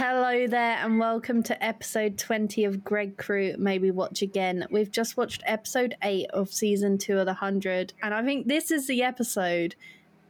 Hello there, and welcome to episode 20 of Gregkru Maybe Watch Again. We've just watched episode 8 of season 2 of The 100, and I think this is the episode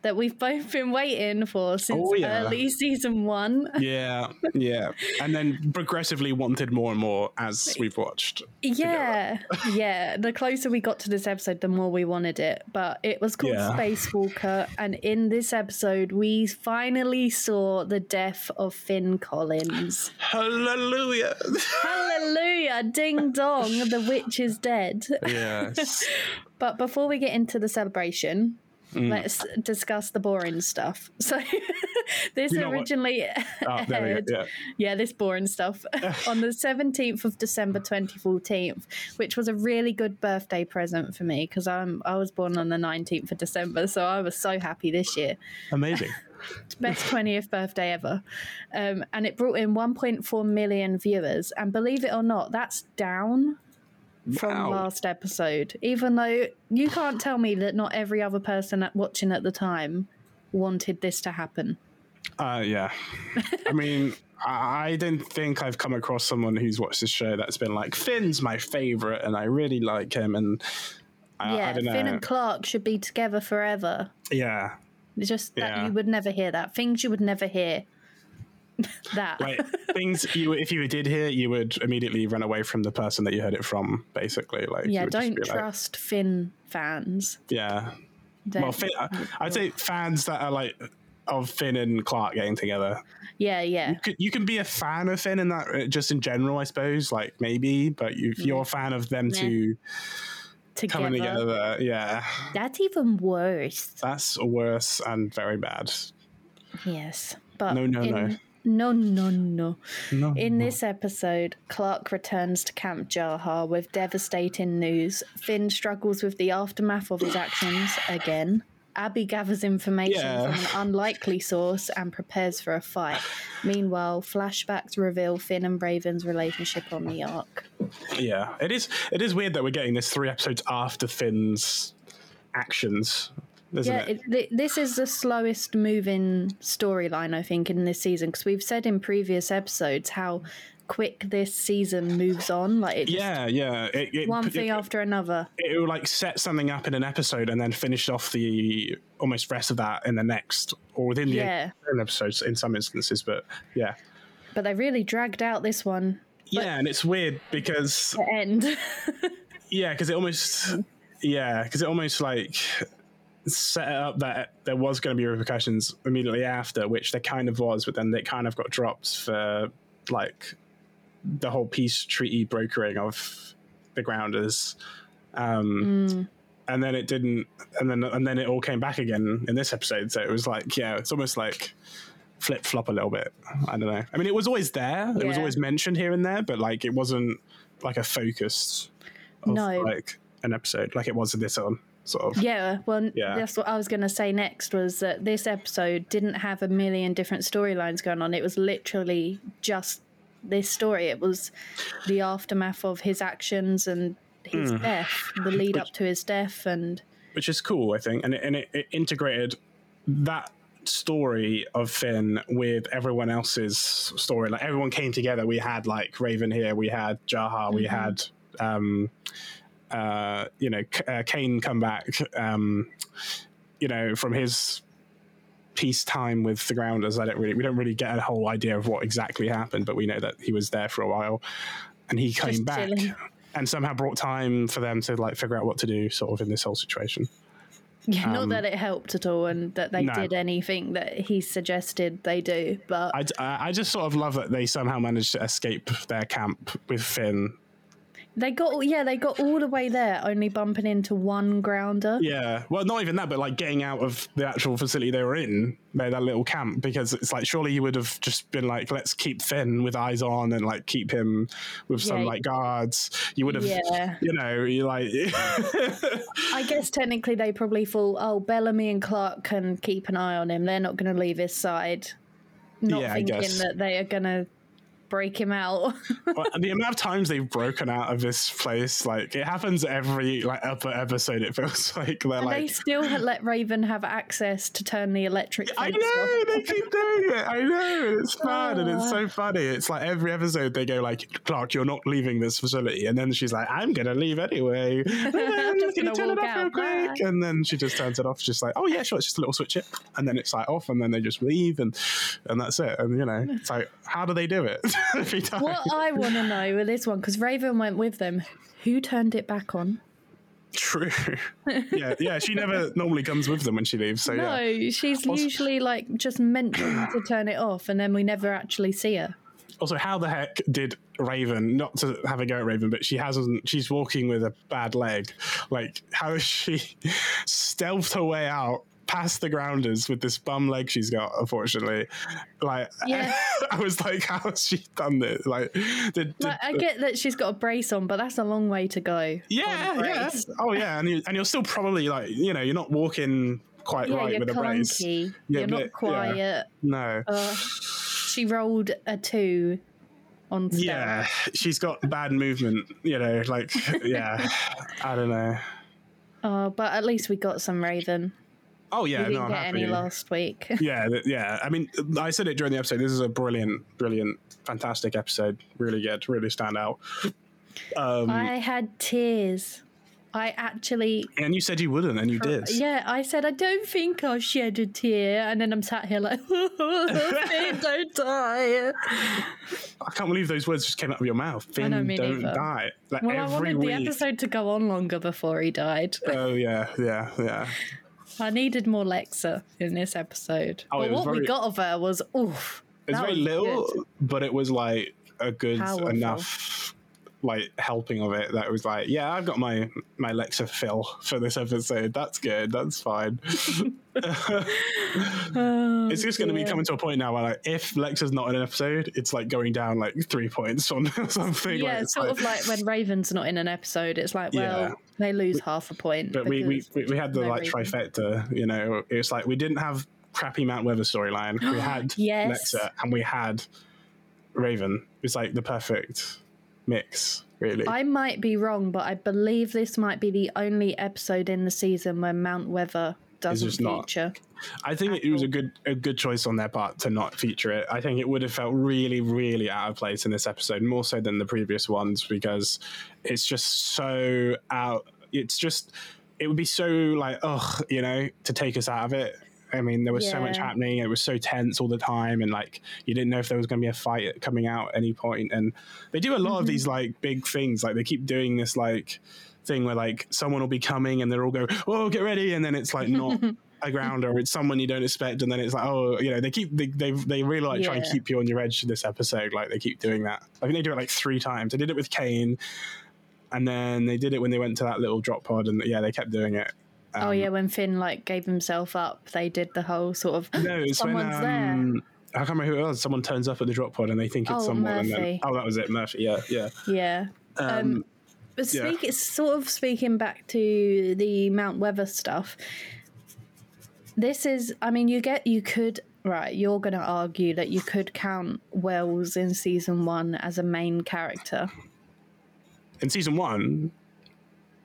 that we've both been waiting for since Oh, yeah. early season 1. Yeah, yeah. And then progressively wanted more and more as we've watched. Yeah, yeah. The closer we got to this episode, the more we wanted it. But it was called Yeah. Spacewalker, and in this episode, we finally saw the death of Finn Collins. Hallelujah. Hallelujah! Ding dong, the witch is dead. yes. But before we get into the celebration, Mm. let's discuss the boring stuff. So, this You know originally Oh, aired. Yeah. yeah, this boring stuff, on the 17th of December 2014, which was a really good birthday present for me because I'm I was born on the 19th of December, so I was so happy this year. Amazing. Best 20th birthday ever. Um, and it brought in 1.4 million viewers. And believe it or not, that's down from Wow. last episode. Even though you can't tell me that not every other person at, watching at the time wanted this to happen. Uh, yeah. I mean, I don't think I've come across someone who's watched this show that's been like, Finn's my favorite and I really like him. And I, yeah, I don't know. Finn and Clarke should be together forever. yeah. It's just that Yeah. you would never hear that. Things you would never hear. that. Like things you, if you did hear, you would immediately run away from the person that you heard it from, basically. Like, yeah, don't be like- trust Finn fans. yeah. Don't- Well, Finn, I- I'd say fans that are like of Finn and Clarke getting together. yeah, yeah. Could- You can be a fan of Finn and that uh, just in general, I suppose. Like maybe, but you, if you're a fan of them two Together. coming together, yeah, That's even worse. that's worse and very bad. Yes, but No, no, in, no. No, no, no. No, In this episode, Clarke returns to Camp Jaha with devastating news. Finn struggles with the aftermath of his actions again. Abby gathers information Yeah. from an unlikely source and prepares for a fight. Meanwhile, flashbacks reveal Finn and Raven's relationship on the Ark. yeah, it is. It is weird that we're getting this three episodes after Finn's actions, isn't Yeah, it? it, this is the slowest moving storyline, I think, in this season because we've said in previous episodes how quick this season moves on. Like, it yeah, yeah. It, it, one thing after another. it will like set something up in an episode and then finish off the almost rest of that in the next or within the Yeah. episodes in some instances. But yeah, But they really dragged out this one yeah, and it's weird because end. yeah, because it almost yeah, because it almost like set it up that there was going to be repercussions immediately after, which there kind of was, but then they kind of got dropped for like the whole peace treaty brokering of the grounders. Um, And then it didn't, and then and then it all came back again in this episode. So it was like, yeah, it's almost like flip flop a little bit. I don't know. I mean, it was always there. It was always mentioned here and there, but like it wasn't like a focus of No. like an episode like it was in this one sort of. yeah, well, Yeah. that's what I was going to say next was that this episode didn't have a million different storylines going on. It was literally just this story. It was the aftermath of his actions and his Hmm. death, the lead up to his death, and which is cool, I think, and it, and it, it integrated that story of Finn with everyone else's story. Like everyone came together. We had like Raven here, we had Jaha, we had um, uh, you know uh, Kane come back. Um, you know from his peace time with the Grounders. I don't really we don't really get a whole idea of what exactly happened, but we know that he was there for a while, and he came Just back. chilling. And somehow brought time for them to like figure out what to do, sort of in this whole situation. yeah, not that it helped at all, and that they Um, no. did anything that he suggested they do. But I, I I just sort of love that they somehow managed to escape their camp with Finn. They got yeah, they got all the way there, only bumping into one grounder. Yeah, well, not even that, but like getting out of the actual facility they were in, their that little camp, because it's like surely you would have just been like, let's keep Finn with eyes on and like keep him with some Yeah. like guards. You would have, Yeah. you know, you like, I guess technically they probably thought, oh, Bellamy and Clarke can keep an eye on him. They're not going to leave his side. Not Yeah, thinking that they are going to break him out. well, the amount of times they've broken out of this place, like it happens every like upper episode. It feels like they're and like. they still let Raven have access to turn the electric. I know off. they keep doing it. I know it's fun and it's so funny. It's like every episode they go like, "Clarke, you're not leaving this facility," and then she's like, "I'm gonna leave anyway." I'm just gonna turn it off real quick? And then she just turns it off, just like, "Oh yeah, sure." It's just a little switch it, and then it's like off, and then they just leave, and and that's it. And you know, it's like, how do they do it every time? What I want to know with this one, because Raven went with them, who turned it back on? True. yeah, yeah. She never normally comes with them when she leaves. So no, yeah. she's Also- usually like just mentioned to turn it off, and then we never actually see her. Also, how the heck did Raven not to have a go at Raven, but she hasn't? She's walking with a bad leg. Like, how is she stealthed her way out? Past the grounders with this bum leg she's got, unfortunately. Like, Yeah. I was like, how has she done this? Like, did, did, Like, I get that she's got a brace on, but that's a long way to go. yeah, yeah. Oh, yeah. And, you, and you're still probably like, you know, you're not walking quite Yeah, right you're with a brace. clunky. Yeah, you're but- not quiet. No. Uh, she rolled a two on. Yeah, she's got bad movement, you know, like, yeah, I don't know. Uh, but at least we got some Raven. Oh, yeah, we didn't no, I'm get happy. any last week. Yeah, yeah. I mean, I said it during the episode. This is a brilliant, brilliant, fantastic episode. Really good, really stand out. Um, I had tears. I actually and you said you wouldn't, and you did. Yeah, I said I don't think I'll shed a tear, and then I'm sat here like, Finn, don't die. I can't believe those words just came out of your mouth. Finn, don't neither. die. Like Well, I wanted week. the episode to go on longer before he died. Oh yeah, yeah, yeah. I needed more Lexa in this episode. Oh, but it was what we got of her was oof. It's very was little, good. but it was like a good Powerful. enough like helping of it that was like, yeah, I've got my my Lexa fill for this episode. That's good. That's fine. Oh, it's just going to be coming to a point now where like if Lexa's not in an episode, it's like going down like three points on something. Yeah, like, it's sort of like when Raven's not in an episode, it's like, well, Yeah. they lose half a point. But we, we we had the no like trifecta. You know, it's like we didn't have crappy Mount Weather storyline. We had Yes. Lexa and we had Raven. It's like the perfect mix, really. I might be wrong, but I believe this might be the only episode in the season where Mount Weather doesn't just not. feature. I think it was a good a good choice on their part to not feature it. I think it would have felt really really out of place in this episode, more so than the previous ones because it's just so out. It's just it would be so like ugh, you know, to take us out of it. I mean, there was so much happening. It was so tense all the time, and like you didn't know if there was going to be a fight coming out at any point. And they do a lot of mm-hmm. these like big things. Like they keep doing this like thing where like someone will be coming and they'll all go, "Oh, get ready," and then it's like not a grounder. It's someone you don't expect, and then it's like, oh, you know, they keep they they, they really like try and keep you on your edge to this episode. Like they keep doing that. I think they do it like three times. They did it with Kane, and then they did it when they went to that little drop pod, and yeah, they kept doing it. Oh Um, yeah, when Finn like gave himself up, they did the whole sort of No, it's when someone's there. um, I can't remember who it was. Someone turns up at the drop pod and they think it's Oh, someone. And then, Murphy. oh, that was it, Murphy. Yeah, yeah. Yeah. Um, But Yeah. speak, it's sort of speaking back to the Mount Weather stuff. This is, I mean, you get, you could, right, you're going to argue that you could count Wells in season one as a main character. in season one,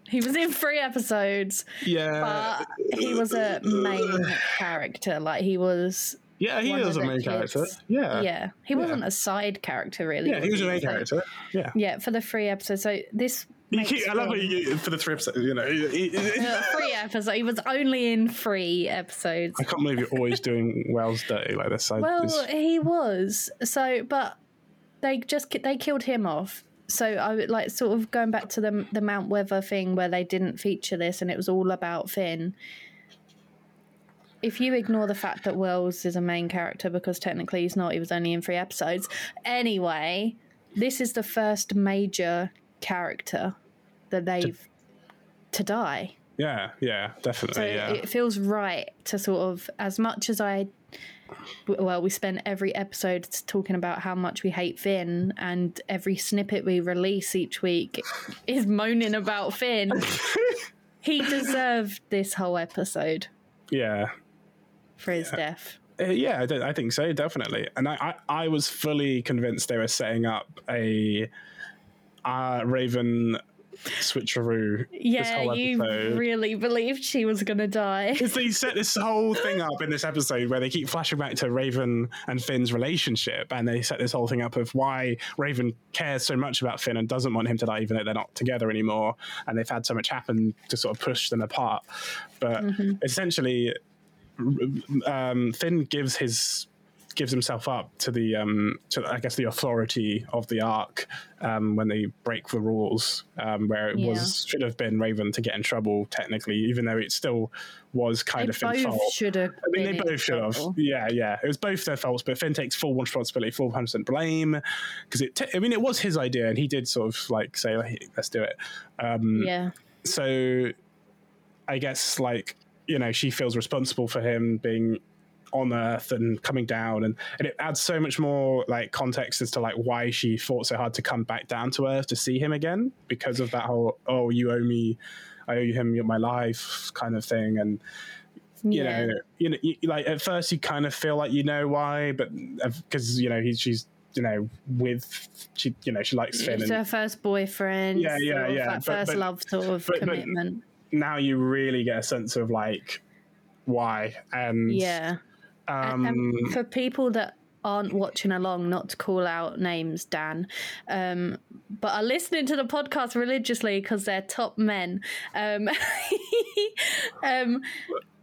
He was in three episodes, yeah, but he was a main character. Like, he was. yeah, he was a main kids. character. Yeah, Yeah. He wasn't a side character, really. yeah, he was a main So- character. Yeah. Yeah, for the three episodes. So this. Keep, I love how you for the three episodes. You know, three episodes. He was only in three episodes. I can't believe you're always doing Wells dirty like this. Well, just- he was. So, but they just they killed him off. So I would like sort of going back to the the Mount Weather thing where they didn't feature this and it was all about Finn. If you ignore the fact that Wells is a main character because technically he's not, he was only in three episodes. Anyway, this is the first major character that they've to die. yeah, yeah, definitely. So yeah, it feels right to sort of, as much as I, well, we spend every episode talking about how much we hate Finn, and every snippet we release each week is moaning about Finn. he deserved this whole episode yeah. for his death. Uh, yeah, I, I think so, definitely. And I, I, I was fully convinced they were setting up a uh, Raven switcheroo. Yeah, you really believed she was gonna die. Because they set this whole thing up in this episode where they keep flashing back to Raven and Finn's relationship, and they set this whole thing up of why Raven cares so much about Finn and doesn't want him to die, even though they're not together anymore, and they've had so much happen to sort of push them apart. But essentially, um, Finn gives his gives himself up to the um, to I guess the authority of the Ark um, when they break the rules, um, where it Yeah. was should have been Raven to get in trouble technically, even though it still was kind They of Finn's fault. should have. I mean, they both should have. Yeah, yeah. It was both their faults, but Finn takes full responsibility, full percent blame, because it. I mean, it was his idea, and he did sort of like say, "Hey, "Let's do it." Um, Yeah, so I guess like you know she feels responsible for him being on Earth and coming down, and, and it adds so much more like context as to like why she fought so hard to come back down to Earth to see him again because of that whole oh you owe me, I owe you him my life kind of thing, and you yeah. know you know you, like at first you kind of feel like you know why, but uh, because you know he's she's you know with she you know she likes Finn It's and her first boyfriend. Yeah, yeah, yeah, That but- first but- love sort of but- commitment. now you really get a sense of like why and yeah. Um And- and for people that aren't watching along, not to call out names, Dan, um, but are listening to the podcast religiously because they're top men. Um, um,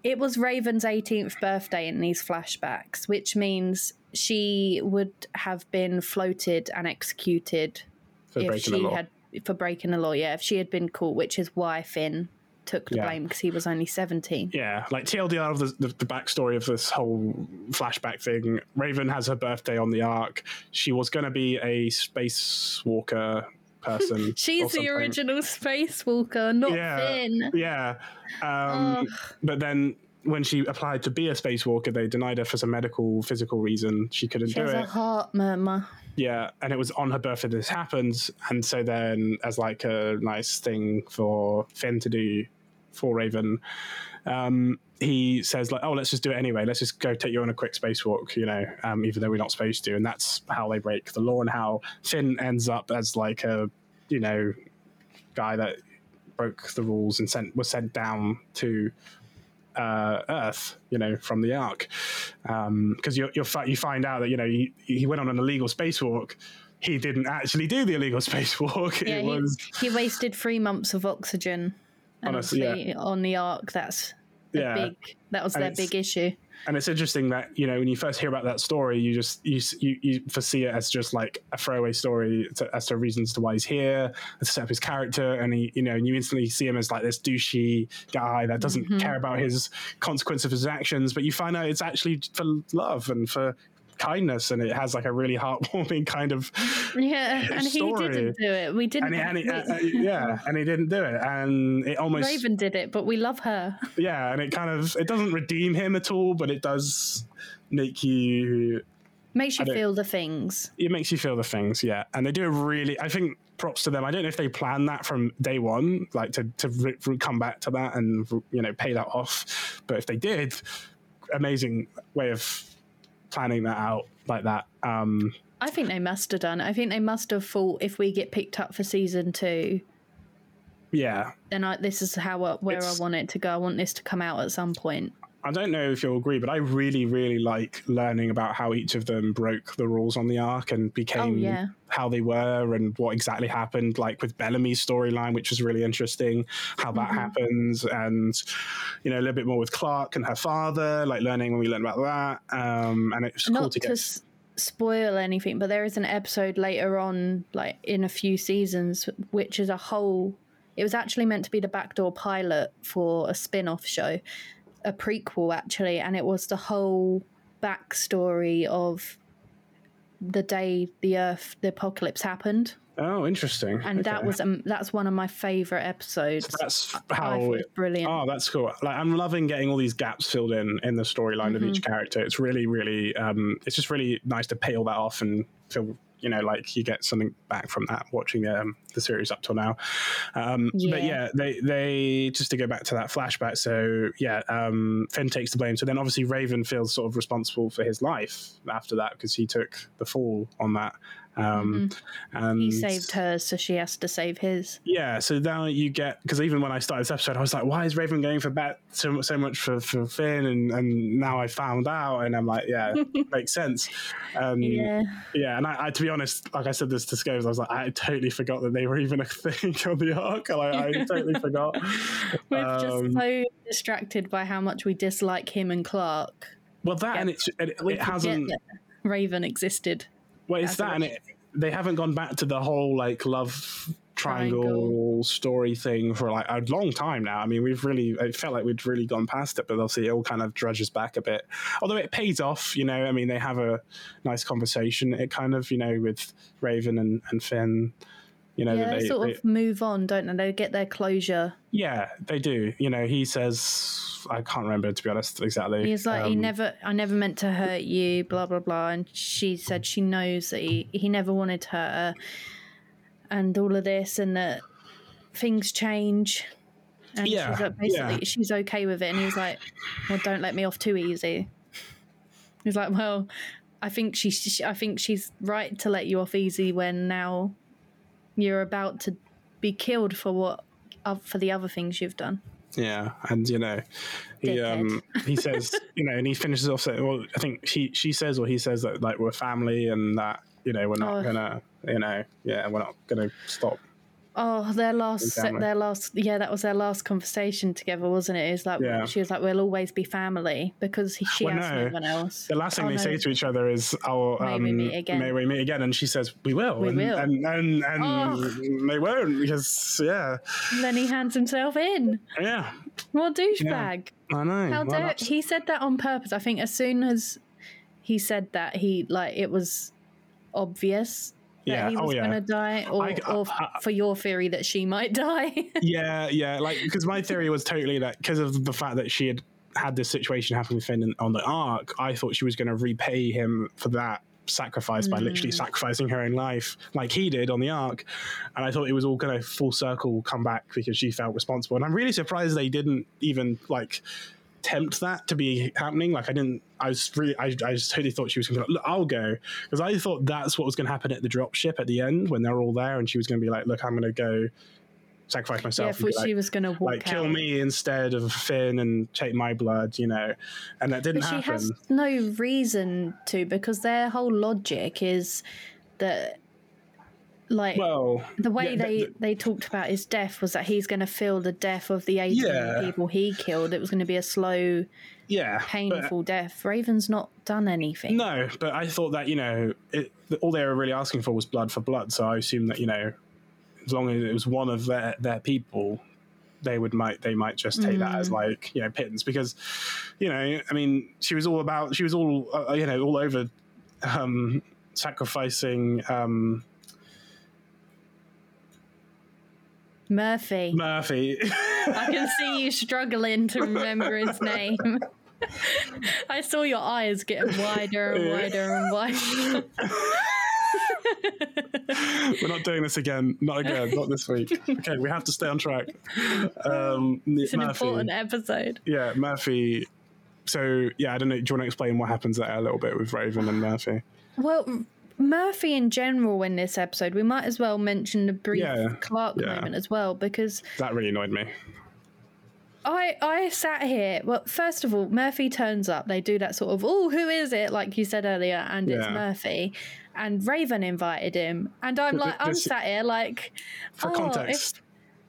it was Raven's 18th birthday in these flashbacks, which means she would have been floated and executed for if she had for breaking the law. Yeah, if she had been caught, which is why Finn took the Yeah. blame because he was only 17. yeah, like TLDR of the, the, the backstory of this whole flashback thing. Raven has her birthday on the Ark. She was going to be a spacewalker person. She's the original spacewalker, not Yeah. Finn. Yeah, um, but then when she applied to be a spacewalker, they denied her for some medical, physical reason. She couldn't She do has it. a heart murmur. Yeah, and it was on her birthday this happened, and so then as like a nice thing for Finn to do for Raven, um, he says like, "Oh, let's just do it anyway. Let's just go take you on a quick spacewalk, you know, um, even though we're not supposed to." And that's how they break the law, and how Finn ends up as like a, you know, guy that broke the rules and sent was sent down to uh, Earth, you know, from the Ark, because you you you find out that you know he, he went on an illegal spacewalk. He didn't actually do the illegal spacewalk. Yeah, it he, was he wasted three months of oxygen. Honestly, yeah. on the ark, that's a Yeah. big. That was And their big issue. and it's interesting that you know when you first hear about that story, you just you you, you foresee it as just like a throwaway story to, as to reasons to why he's here, to set up his character, and he you know and you instantly see him as like this douchey guy that doesn't Mm-hmm. care about his consequence of his actions, but you find out it's actually for love and for kindness, and it has like a really heartwarming kind of Yeah, and he didn't do it. We didn't. and, he, and we- uh, uh, yeah, and he didn't do it, and it almost Raven did it, but we love her. yeah, and it kind of it doesn't redeem him at all, but it does make you Makes you feel the things. it makes you feel the things, yeah. And they do a really, I think, props to them. I don't know if they planned that from day one, like to to re- re- come back to that and you know pay that off. But if they did, amazing way of planning that out like that. Um, I think they must have done. I think they must have thought if we get picked up for season two, yeah, then I, this is how where It's- I want it to go. I want this to come out at some point. I don't know if you'll agree, but I really, really like learning about how each of them broke the rules on the Ark and became Oh, yeah. how they were and what exactly happened. Like with Bellamy's storyline, which was really interesting, how that Mm-hmm. happens, and you know a little bit more with Clarke and her father, like learning when we learned about that. Um, and it's cool Not to to get. s- spoil anything, but there is an episode later on, like in a few seasons, which is a whole. It was actually meant to be the backdoor pilot for a spin off show, a prequel actually, and it was the whole backstory of the day the Earth, the apocalypse happened, oh, interesting. and that was um, that's one of my favorite episodes. that's how. It, brilliant. Oh, that's cool. Like I'm loving getting all these gaps filled in in the storyline of Mm-hmm. each character. It's really, really, um, it's just really nice to peel that off and feel you know, like you get something back from that watching um, the series up till now. Um, Yeah. But yeah, they they just to go back to that flashback. So yeah, um, Finn takes the blame. So then obviously Raven feels sort of responsible for his life after that because he took the fall on that. Um, and Mm-hmm. He saved her, so she has to save his. yeah, so now you get because even when I started this episode, I was like, "Why is Raven going for bat so much, so much for, for Finn?" And and now I found out, and I'm like, "Yeah, makes sense." Um, Yeah. yeah, and I, I, to be honest, like I said this to Scobes, I was like, I totally forgot that they were even a thing on the Ark. Like, I totally forgot. We're Um, just so distracted by how much we dislike him and Clarke. Well, that Yeah. and it, it, it hasn't. Raven existed. Well, it's that, and it, they haven't gone back to the whole like love triangle, Triangle. story thing for like a long time now. I mean, we've really it felt like we'd really gone past it, but obviously it all kind of drudges back a bit. Although it pays off, you know. I mean, they have a nice conversation. It kind of, you know, with Raven and and Finn. You know, yeah, they, sort they- of move on, don't they? They get their closure. yeah, they do. You know, he says, I can't remember to be honest exactly. He's like, he Um, never, I never meant to hurt you, blah blah blah. And she said she knows that he, he never wanted to hurt her, and all of this, and that things change. And Yeah, she's like, basically, yeah. she's okay with it. And he's like, well, don't let me off too easy. He's like, well, I think she's, she, I think she's right to let you off easy when now you're about to be killed for what, for the other things you've done. Yeah, and you know, he um he says, you know, and he finishes off saying, well, I think she she says or he says that like we're family and that you know we're not Oh. gonna you know yeah we're not gonna stop. Oh, their last, their last, yeah, that was their last conversation together, wasn't it? It's like Yeah. she was like, "We'll always be family," because he, she Well, has no. no one else. The last thing Oh, they no. say to each other is, "Oh, May um, we meet again." May we meet again?" And she says, "We will." We and, will. And and, and Oh. they won't because yeah, And then he hands himself in. yeah, What douchebag! I know. How Well, dare he said that on purpose? I think as soon as he said that, he like it was obvious Yeah. he Oh, was yeah. going to die, or, I- or I- for your theory that she might die. yeah, yeah. Like because my theory was totally that because of the fact that she had had this situation happen with Finn on the Ark, I thought she was going to repay him for that sacrifice by Mm. literally sacrificing her own life like he did on the Ark, and I thought it was all going to full circle come back because she felt responsible. And I'm really surprised they didn't even like tempt that to be happening. Like I didn't. I was really. I, I just totally thought she was going to. Look, I'll go because I thought that's what was going to happen at the drop ship at the end when they're all there, and she was going to be like, "Look, I'm going to go sacrifice myself." yeah, for like, she was going to walk like kill out. me instead of Finn and take my blood, you know, and that didn't But she happen. has no reason to because their whole logic is that, like, well, the way yeah, they th- they talked about his death was that he's going to feel the death of the 18 Yeah. people he killed. It was going to be a slow, yeah, but- painful death. Raven's not done anything. no, but I thought that you know, it, all they were really asking for was blood for blood. So I assume that you know, as long as it was one of their their people, they would might they might just take that Mm. as like you know pittance because, you know, I mean, she was all about she was all uh, you know all over, um, sacrificing. Um, Murphy. Murphy. I can see you struggling to remember his name. I saw your eyes getting wider and wider and wider. We're not doing this again. Not again. Not this week. Okay, we have to stay on track. Um, It's an Murphy. important episode. Yeah, Murphy. So yeah, I don't know. Do you want to explain what happens there a little bit with Raven and Murphy? Well, Murphy in general in this episode, we might as well mention the brief Yeah, Clarke yeah. moment as well because That really annoyed me. I I sat here. Well, first of all, Murphy turns up. They do that sort of, oh, who is it? Like you said earlier, and it's Murphy. And Raven invited him, and I'm But like, th- I'm sat here like, For oh, context, if-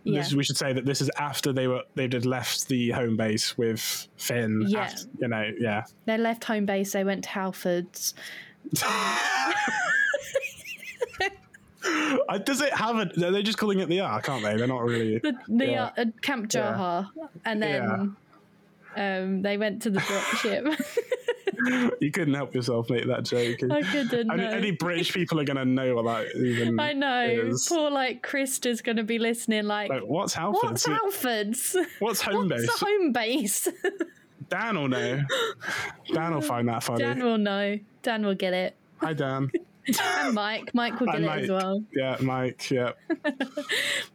yeah, this, we should say that this is after they were they had left the home base with Finn. Yeah. after- you know, yeah. they left home base. They went to Halfords. Does it have a? They're just calling it the Ark, aren't they? They're not really. the, the Yeah. uh, uh, Camp Jaha, and then um, they went to the dropship. You couldn't help yourself make that joke. I couldn't. No. only British people are going to know what that even. I know. is. Poor like Krista's going to be listening. Like, Like, what's Halford? what's Halfords? What's home What's base? home base? Dan will know. Dan will find that funny. Dan will know. Dan will get it. Hi, Dan. and Mike, Mike will get it as well. Yeah, Mike. Yeah.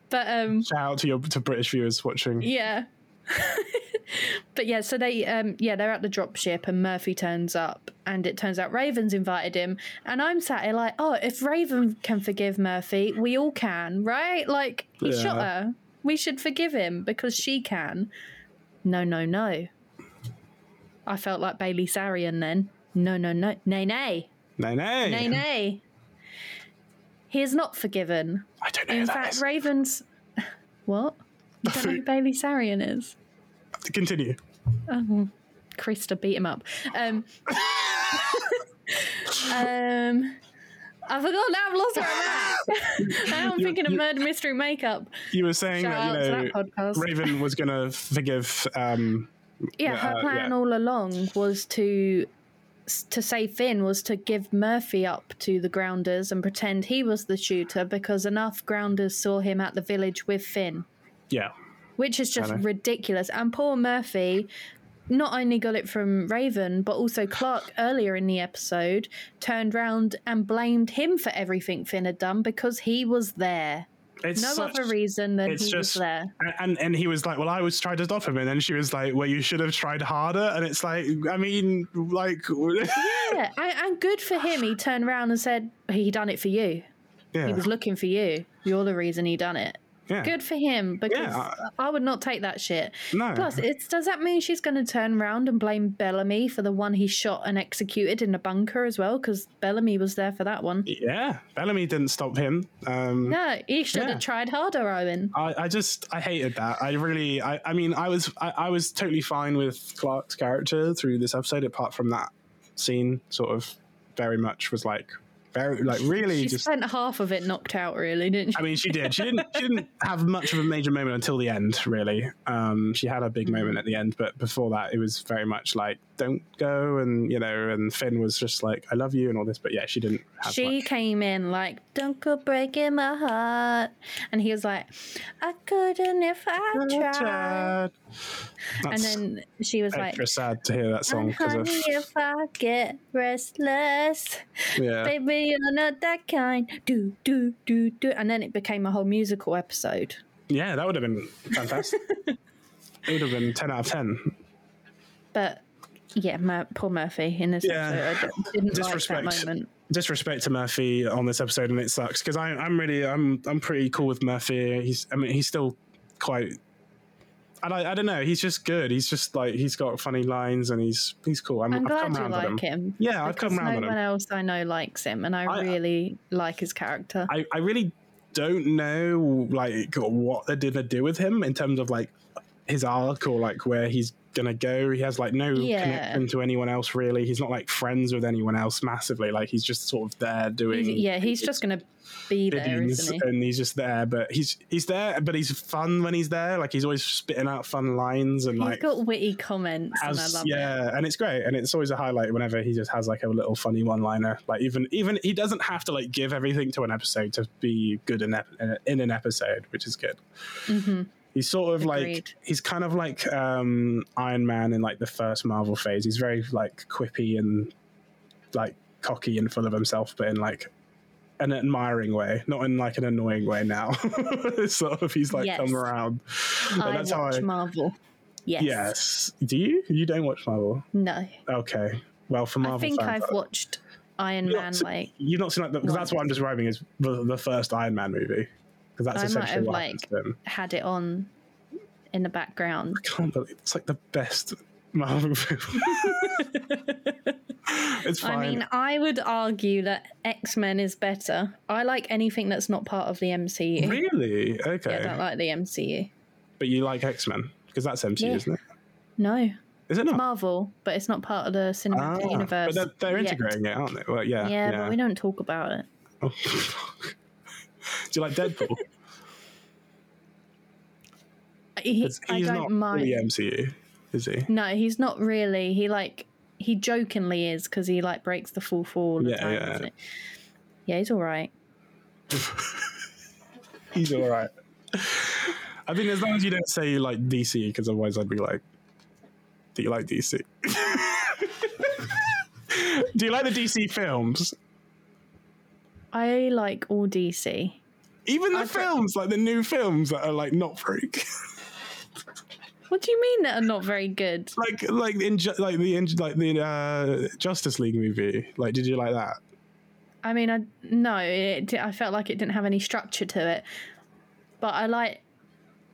But um, Shout out to your to British viewers watching. Yeah. but yeah, so they um yeah, they're at the drop ship and Murphy turns up and it turns out Raven's invited him and I'm sat here like, oh, if Raven can forgive Murphy, we all can, right? Like he shot her. We should forgive him because she can. No, no, no. I felt like Bailey Sarian then. No, no, no. Nay, nay. Nay, nay. Nay, nay. He is not forgiven. I don't know In fact, is. Raven's what? You don't know who Bailey Sarian is? Continue. Oh, Krista beat him up. Um, um, I forgot now. I've lost where I'm at. now I'm You- thinking of you- murder mystery makeup. You were saying Shout that you know that. Raven was going to forgive. Um, Yeah, her uh, plan yeah. all along was to to save Finn was to give Murphy up to the Grounders and pretend he was the shooter because enough Grounders saw him at the village with Finn. yeah. which is just ridiculous. And poor Murphy not only got it from Raven, but also Clarke earlier in the episode turned round and blamed him for everything Finn had done because he was there. It's No such- other reason than he it's was just there. and and he was like well i was trying to stop him and then she was like well you should have tried harder and it's like i mean like Yeah, and, and good for him. He turned around and said he done it for you. yeah He was looking for you. You're the reason he done it. Yeah Good for him because Yeah, I would not take that shit. no Plus, it's does that mean she's going to turn around and blame Bellamy for the one he shot and executed in the bunker as well? Because Bellamy was there for that one. yeah bellamy didn't stop him um No, he should have tried harder, Owen. I, I just I hated that. I really I, I mean I was I, I was totally fine with Clarke's character through this episode, apart from that scene. Sort of very much was like very like really She just. spent half of it knocked out, really, didn't she? I mean, she did. She didn't. She didn't have much of a major moment until the end. Really, um, she had a big moment at the end, but before that, it was very much like, "Don't go," and you know, and Finn was just like, "I love you" and all this. But yeah, she didn't have she much. came in like, "Don't go breaking my heart," and he was like, "I couldn't if I tried." And then she was like, sad to hear that song "And because of if I get restless, yeah. baby, you're not that kind." Do do do do, and then it became a whole musical episode. Yeah, that would have been fantastic. it would have been 10 out of 10. But yeah, Mur- poor Murphy in this Yeah. episode. I didn't like that Disrespect. moment. Disrespect to Murphy on this episode, and it sucks because I'm really, I'm, I'm pretty cool with Murphy. He's, I mean, he's still quite. I, don't- I don't know. He's just good. He's just like he's got funny lines, and he's he's cool. I'm, I'm I've come glad you like him. Yeah, I've come round no one him. else I know likes him, and I, I- really like his character. I, I really don't know like what they're gonna do with him in terms of like his arc or like where he's gonna go. He has like no Yeah. connection to anyone else really. He's not like friends with anyone else massively. Like he's just sort of there doing He's- yeah, he's just to be there, isn't he? and he's just there. But he's he's there, but he's fun when he's there. Like he's always spitting out fun lines and He's like got witty comments, and I love it. yeah, and it's great, and it's always a highlight whenever he just has like a little funny one-liner. Like even even he doesn't have to like give everything to an episode to be good in ep- in an episode, which is good. hmm He's sort of like he's kind of like um, Iron Man in like the first Marvel phase. He's very like quippy and like cocky and full of himself, but in like an admiring way, not in like an annoying way. Now, sort of he's like Yes. come around. But I that's how watch I. Marvel. Yes. Yes. Do you? You don't watch Marvel? No. Okay. Well, for Marvel I think fans, I've watched Iron You've not Man like you've not seen like because that's what I'm describing is the, the first Iron Man movie because that's I might have, what like- happens to him. had it on in the background. I can't believe it's like the best Marvel film. it's fine. I mean, I would argue that X Men is better. I like anything that's not part of the MCU. really? Yeah, Okay, I don't like the MCU. but you like X Men because that's MCU, Yeah. isn't it? No, Is it not? Marvel, but it's not part of the cinematic Ah, universe. But they're, they're integrating it, aren't they? Well, yeah. Yeah, Yeah. but we don't talk about it. Oh, fuck. Do you like Deadpool? He, 'Cause I he's don't not mind. really MCU, is he? No, he's not really. He like he jokingly is because he like breaks the full fall all the Yeah, time. yeah. Yeah, he's all right. He's all right. I think as long as you don't say you like DC, because otherwise I'd be like, "Do you like DC? Do you like the DC films?" I like all DC. Even the I films, like the new films that are like not very good. What do you mean that are not very good? like like in ju- like the in- like the uh, Justice League movie. Like, did you like that? I mean, I no, it, I felt like it didn't have any structure to it. But I like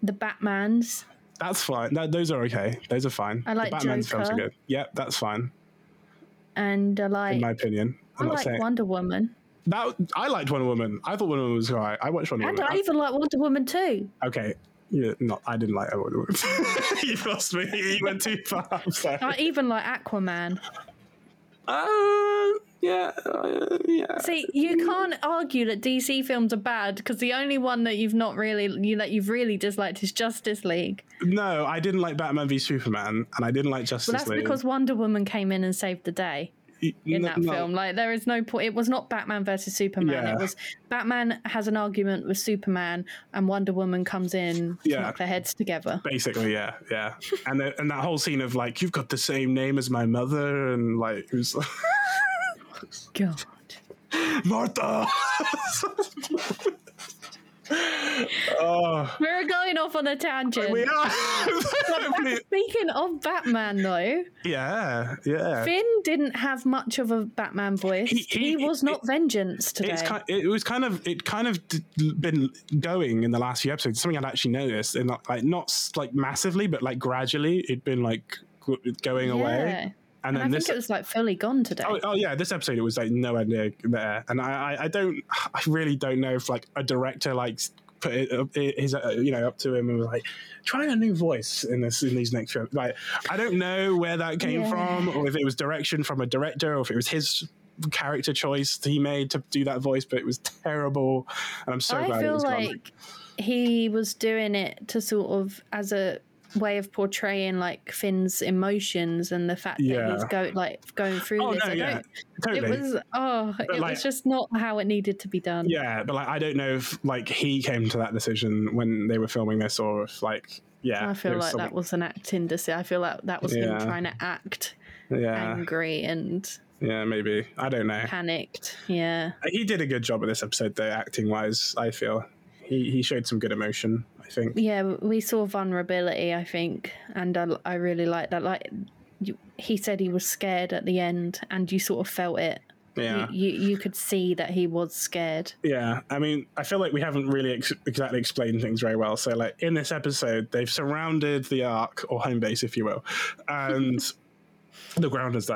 the Batman's. That's fine. That, those are okay. Those are fine. I like the Batman's films are good. Yep, that's fine and I like in my opinion. I I'm not like saying Wonder Woman, that. I liked Wonder Woman. I thought Wonder Woman was alright. I watched Wonder and Woman. I even like Wonder Woman too. okay, yeah, not. I didn't like Wonder Woman. You've lost me. You went too far. I even like Aquaman. Uh, yeah, uh, yeah. See, you can't argue that DC films are bad because the only one that you've not really you that you've really disliked is Justice League. No, I didn't like Batman v Superman, and I didn't like Justice well, that's League. because Wonder Woman came in and saved the day in no- that no. film. Like there is no point. It was not Batman versus Superman. Yeah. It was Batman has an argument with Superman, and Wonder Woman comes in Yeah. knock their heads together. Basically, yeah, yeah, and the, and that whole scene of like you've got the same name as my mother, and like who's God. Martha. oh, We're going off on a tangent. we are. Speaking of Batman, though, yeah, yeah. Finn didn't have much of a Batman voice. He- He, he- was not it- vengeance today. It's kind, it was kind of it kind of d- been going in the last few episodes. Something I'd actually noticed, and not, like not like massively, but like gradually, it'd been like going yeah. away. And And then I this think it was like fully gone today. Oh, oh yeah, this episode it was like nowhere near there, and I, I, I don't, I really don't know if like a director like put it, up- his, uh, you know, up to him and was like, try a new voice in this in these next few. Like, I don't know where that came Yeah. from, or if it was direction from a director, or if it was his character choice he made to do that voice, but it was terrible, and I'm so glad I it feel was gone. like he was doing it to sort of as a way of portraying like Finn's emotions and the fact that he's go like going through Oh this. no, I yeah, don't. totally. Oh, it was oh, it like- was just not how it needed to be done. Yeah, but like I don't know if like he came to that decision when they were filming this, or if like yeah, I feel like that was an acting decision. I feel like that was Yeah. him trying to act yeah, angry and yeah, maybe I don't know. panicked. Yeah. He did a good job of this episode, though, acting wise. I feel he he showed some good emotion. I think. Yeah, we saw vulnerability, I think, and I, I really like that. Like, you, he said he was scared at the end, and you sort of felt it. Yeah, You, you you could see that he was scared. yeah. I mean, I feel like we haven't really ex- exactly explained things very well. So, like in this episode, they've surrounded the Ark or home base, if you will, and the Grounders,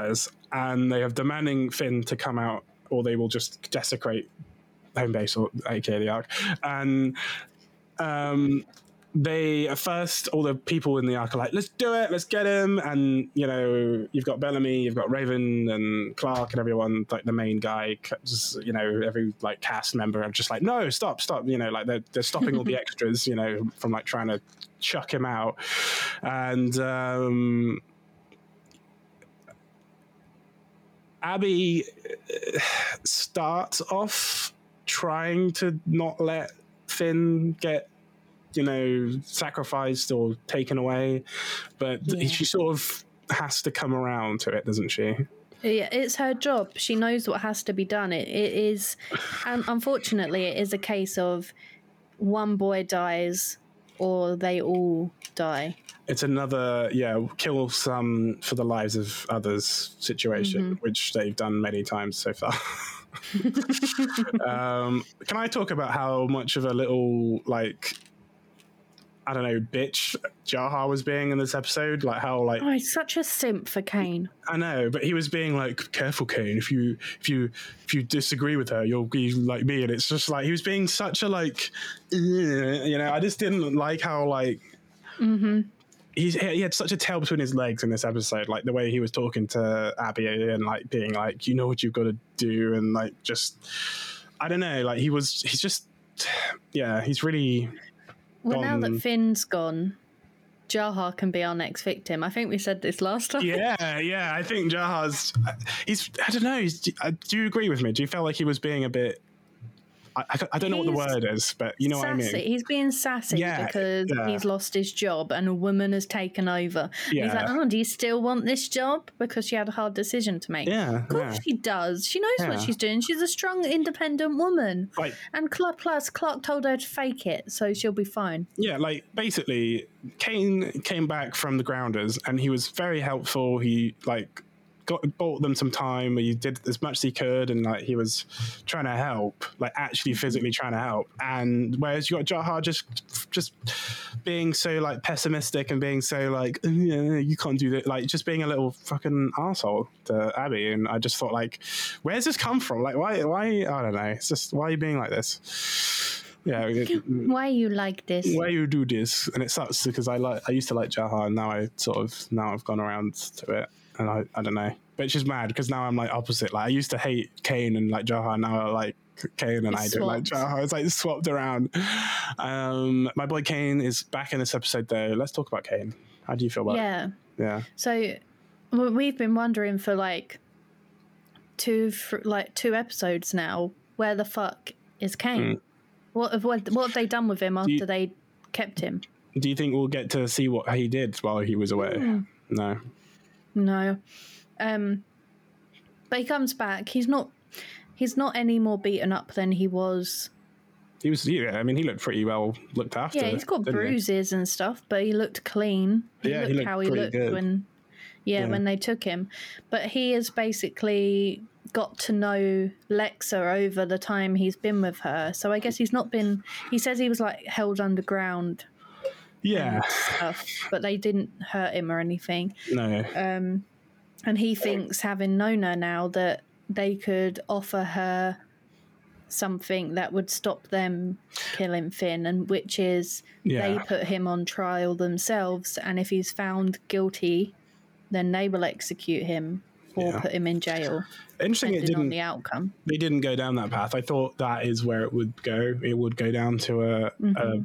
and they are demanding Finn to come out, or they will just desecrate home base, or aka the Ark, and um, they at first all the people in the ark are like, let's do it, let's get him, and you know you've got Bellamy, you've got Raven and Clarke and everyone like the main guy, just, you know every like cast member are just like, no, stop, stop, you know like they're they're stopping all the extras, you know, from like trying to chuck him out, and. um Abby uh, starts off trying to not let Finn get, you know, sacrificed or taken away, but Yeah. she sort of has to come around to it, doesn't she? Yeah, it's her job. She knows what has to be done. It, it is, and unfortunately, it is a case of one boy dies or they all die. It's another, yeah, kill some for the lives of others situation, mm-hmm. which they've done many times so far. um, can I talk about how much of a little, like, I don't know, bitch Jaha was being in this episode? Like, how, like, Oh, he's such a simp for Kane. I know, but he was being like, "Careful, Kane. If you if you if you disagree with her, you'll be like me." And it's just like he was being such a like, you know. I just didn't like how like Mm-hmm. He's, he had such a tail between his legs in this episode, like the way he was talking to Abby and like being like, "You know what you've got to do," and like just I don't know, like he was he's just yeah, he's really Well, now that Finn's gone, Jaha can be our next victim. I think we said this last time. yeah, yeah. I think Jaha's he's I don't know. He's, do you agree with me? Do you feel like he was being a bit I, I, don't know what the word is, but you know sassy. what I mean. He's being sassy Yeah, because yeah. he's lost his job and a woman has taken over. And He's like, oh, do you still want this job? Because she had a hard decision to make. Yeah, Of course yeah. she does. She knows Yeah. what she's doing. She's a strong, independent woman. Like And Clarke, plus, Clarke told her to fake it, so she'll be fine. yeah, like basically, Kane came back from the Grounders, and he was very helpful. He like got bought them some time. He did as much as he could, and like he was trying to help, like actually physically trying to help. And whereas you got Jaha just just being so like pessimistic and being so like "Oh, yeah, you can't do that, like just being a little fucking asshole to Abby. And I just thought like, where's this come from? Like why why I don't know. It's just why are you being like this? Yeah. Why you like this? why you do this and it sucks because i like i used to like jaha and now i sort of now i've gone around to it and i, I don't know. But just mad because now i'm like opposite. Like i used to hate kane and like jaha. Now i like kane and i It's don't like swapped. jaha. It's like swapped around. Um my boy kane is back in this episode though. Let's talk about kane. How do you feel about Yeah. it? Yeah. So well, we've been wondering for like two, like two episodes now, where the fuck is Kane? What have what, what have they done with him after you- they kept him? do you think we'll get to see what he did while he was away? Hmm. no No. Um but he comes back. He's not he's not any more beaten up than he was. he was yeah i mean he looked pretty well looked after Yeah, he's got didn't he? bruises and stuff, but he looked clean. He Yeah, he looked looked how he looked good. when yeah, Yeah. when they took him. But he has basically got to know Lexa over the time he's been with her. So I guess he's not been he says he was like held underground yeah stuff, but they didn't hurt him or anything. no Um, and he thinks, having known her now, that they could offer her something that would stop them killing Finn, and which is Yeah. they put him on trial themselves, and if he's found guilty, then they will execute him or Yeah. put him in jail, interesting it didn't the outcome. they didn't go down that path. I thought that is where it would go. It would go down to a, a,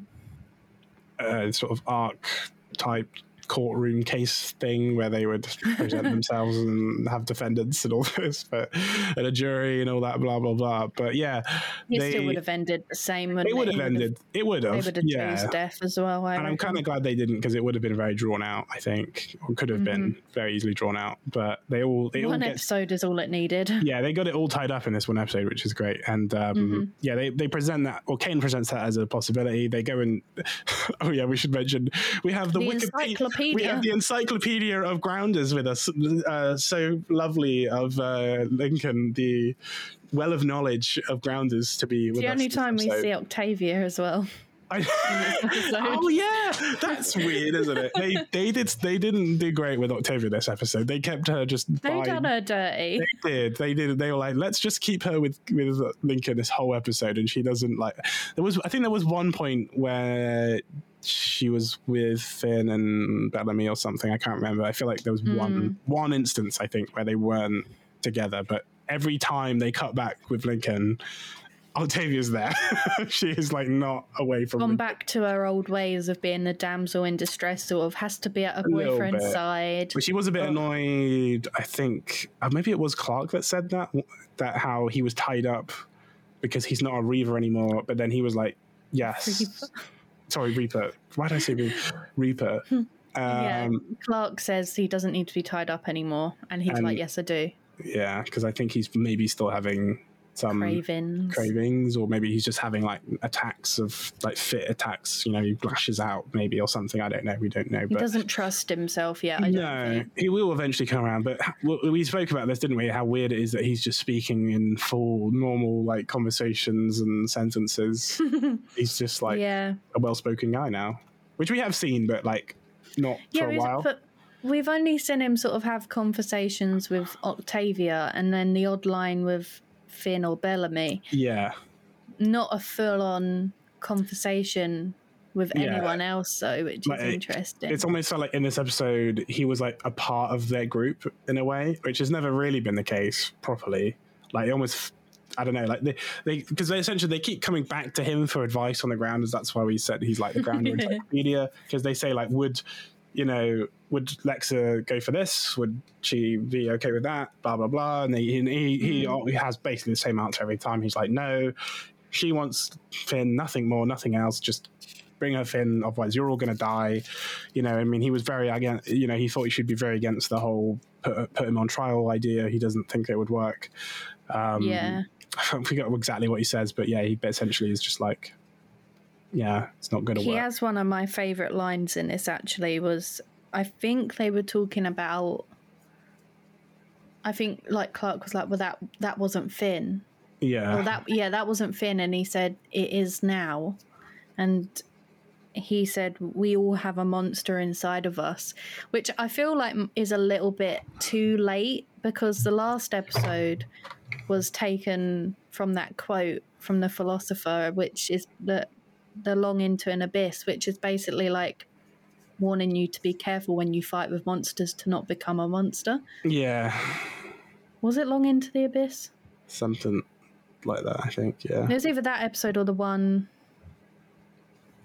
a sort of Ark type courtroom case thing where they would present themselves and have defendants and all this, but and a jury and all that blah blah blah. But yeah, It they still would have ended the same. it would have ended. It would have. They would have Yeah. chose death as well. I And I'm kind of glad they didn't because it would have been very drawn out. I think, or could have been very easily drawn out. But they all they all One get episode is all it needed. yeah, they got it all tied up in this one episode, which is great. And um, Mm-hmm. yeah, they, they present that, or Kane presents that as a possibility. They go and oh yeah, we should mention we have the, The Wikipedia. Encyclopedia. We have the encyclopedia of grounders with us. Uh, so lovely of uh, Lincoln, the well of knowledge of grounders to be. With the only time we see Octavia as well. Oh yeah, that's weird, isn't it? They they did they didn't do great with Octavia this episode. They kept her just. They by- done her dirty. they did. They did. They were like, let's just keep her with with Lincoln this whole episode, and she doesn't like. There was, I think, there was one point where she was with Finn and Bellamy or something. I can't remember. I feel like there was one one instance I think where they weren't together, but every time they cut back with Lincoln. Octavia's there. she is like not away from Gone Lincoln. back to her old ways of being the damsel in distress, sort of has to be at her boyfriend's side. But she was a bit annoyed. I think uh, maybe it was Clarke that said that that how he was tied up because he's not a Reaver anymore. But then he was like, "Yes, sorry, Reaper. Why did I say Reaper?" Reaper. Um, yeah, Clarke says he doesn't need to be tied up anymore, and he's And- like, "Yes, I do." yeah, because I think he's maybe still having some Cravings. cravings, or maybe he's just having like attacks of like fit attacks. You know, he lashes out maybe or something. I don't know. We don't know. He but doesn't trust himself yet. I no, think. he will eventually come around. But we spoke about this, didn't we? How weird it is that he's just speaking in full, normal like conversations and sentences. he's just like yeah, a well-spoken guy now, which we have seen, but like not yeah, for a while. but we've only seen him sort of have conversations with Octavia, and then the odd line with Finn or Bellamy. yeah, Not a full-on conversation with Yeah. anyone else, though, which Like, is interesting. it's almost like in this episode he was like a part of their group in a way, which has never really been the case properly. Like almost. I don't know, like they, they, because they essentially they keep coming back to him for advice on the ground, as that's why we said he's like the ground encyclopedia. Because they say like, would you know, would Lexa go for this? Would she be okay with that? Blah blah blah. And he he, he, he has basically the same answer every time. He's like, no. She wants Finn, nothing more, nothing else. Just bring her Finn, otherwise you're all going to die. You know, I mean, he was very against. You know, he thought he should be very against the whole put, put him on trial idea. He doesn't think it would work. Um, yeah. I forget exactly what he says, but yeah, he essentially is just like, yeah, it's not going to He has one of my favorite lines in this. Actually, was I think they were talking about. I think like Clarke was like, well, that that wasn't Finn. yeah, Well, that yeah, that wasn't Finn, and he said it is now, and he said we all have a monster inside of us, which I feel like is a little bit too late because the last episode was taken from that quote from the philosopher, which is the the long into an abyss, which is basically like warning you to be careful when you fight with monsters to not become a monster. yeah, Was it long into the abyss? something like that. I think. Yeah, It was either that episode or the one.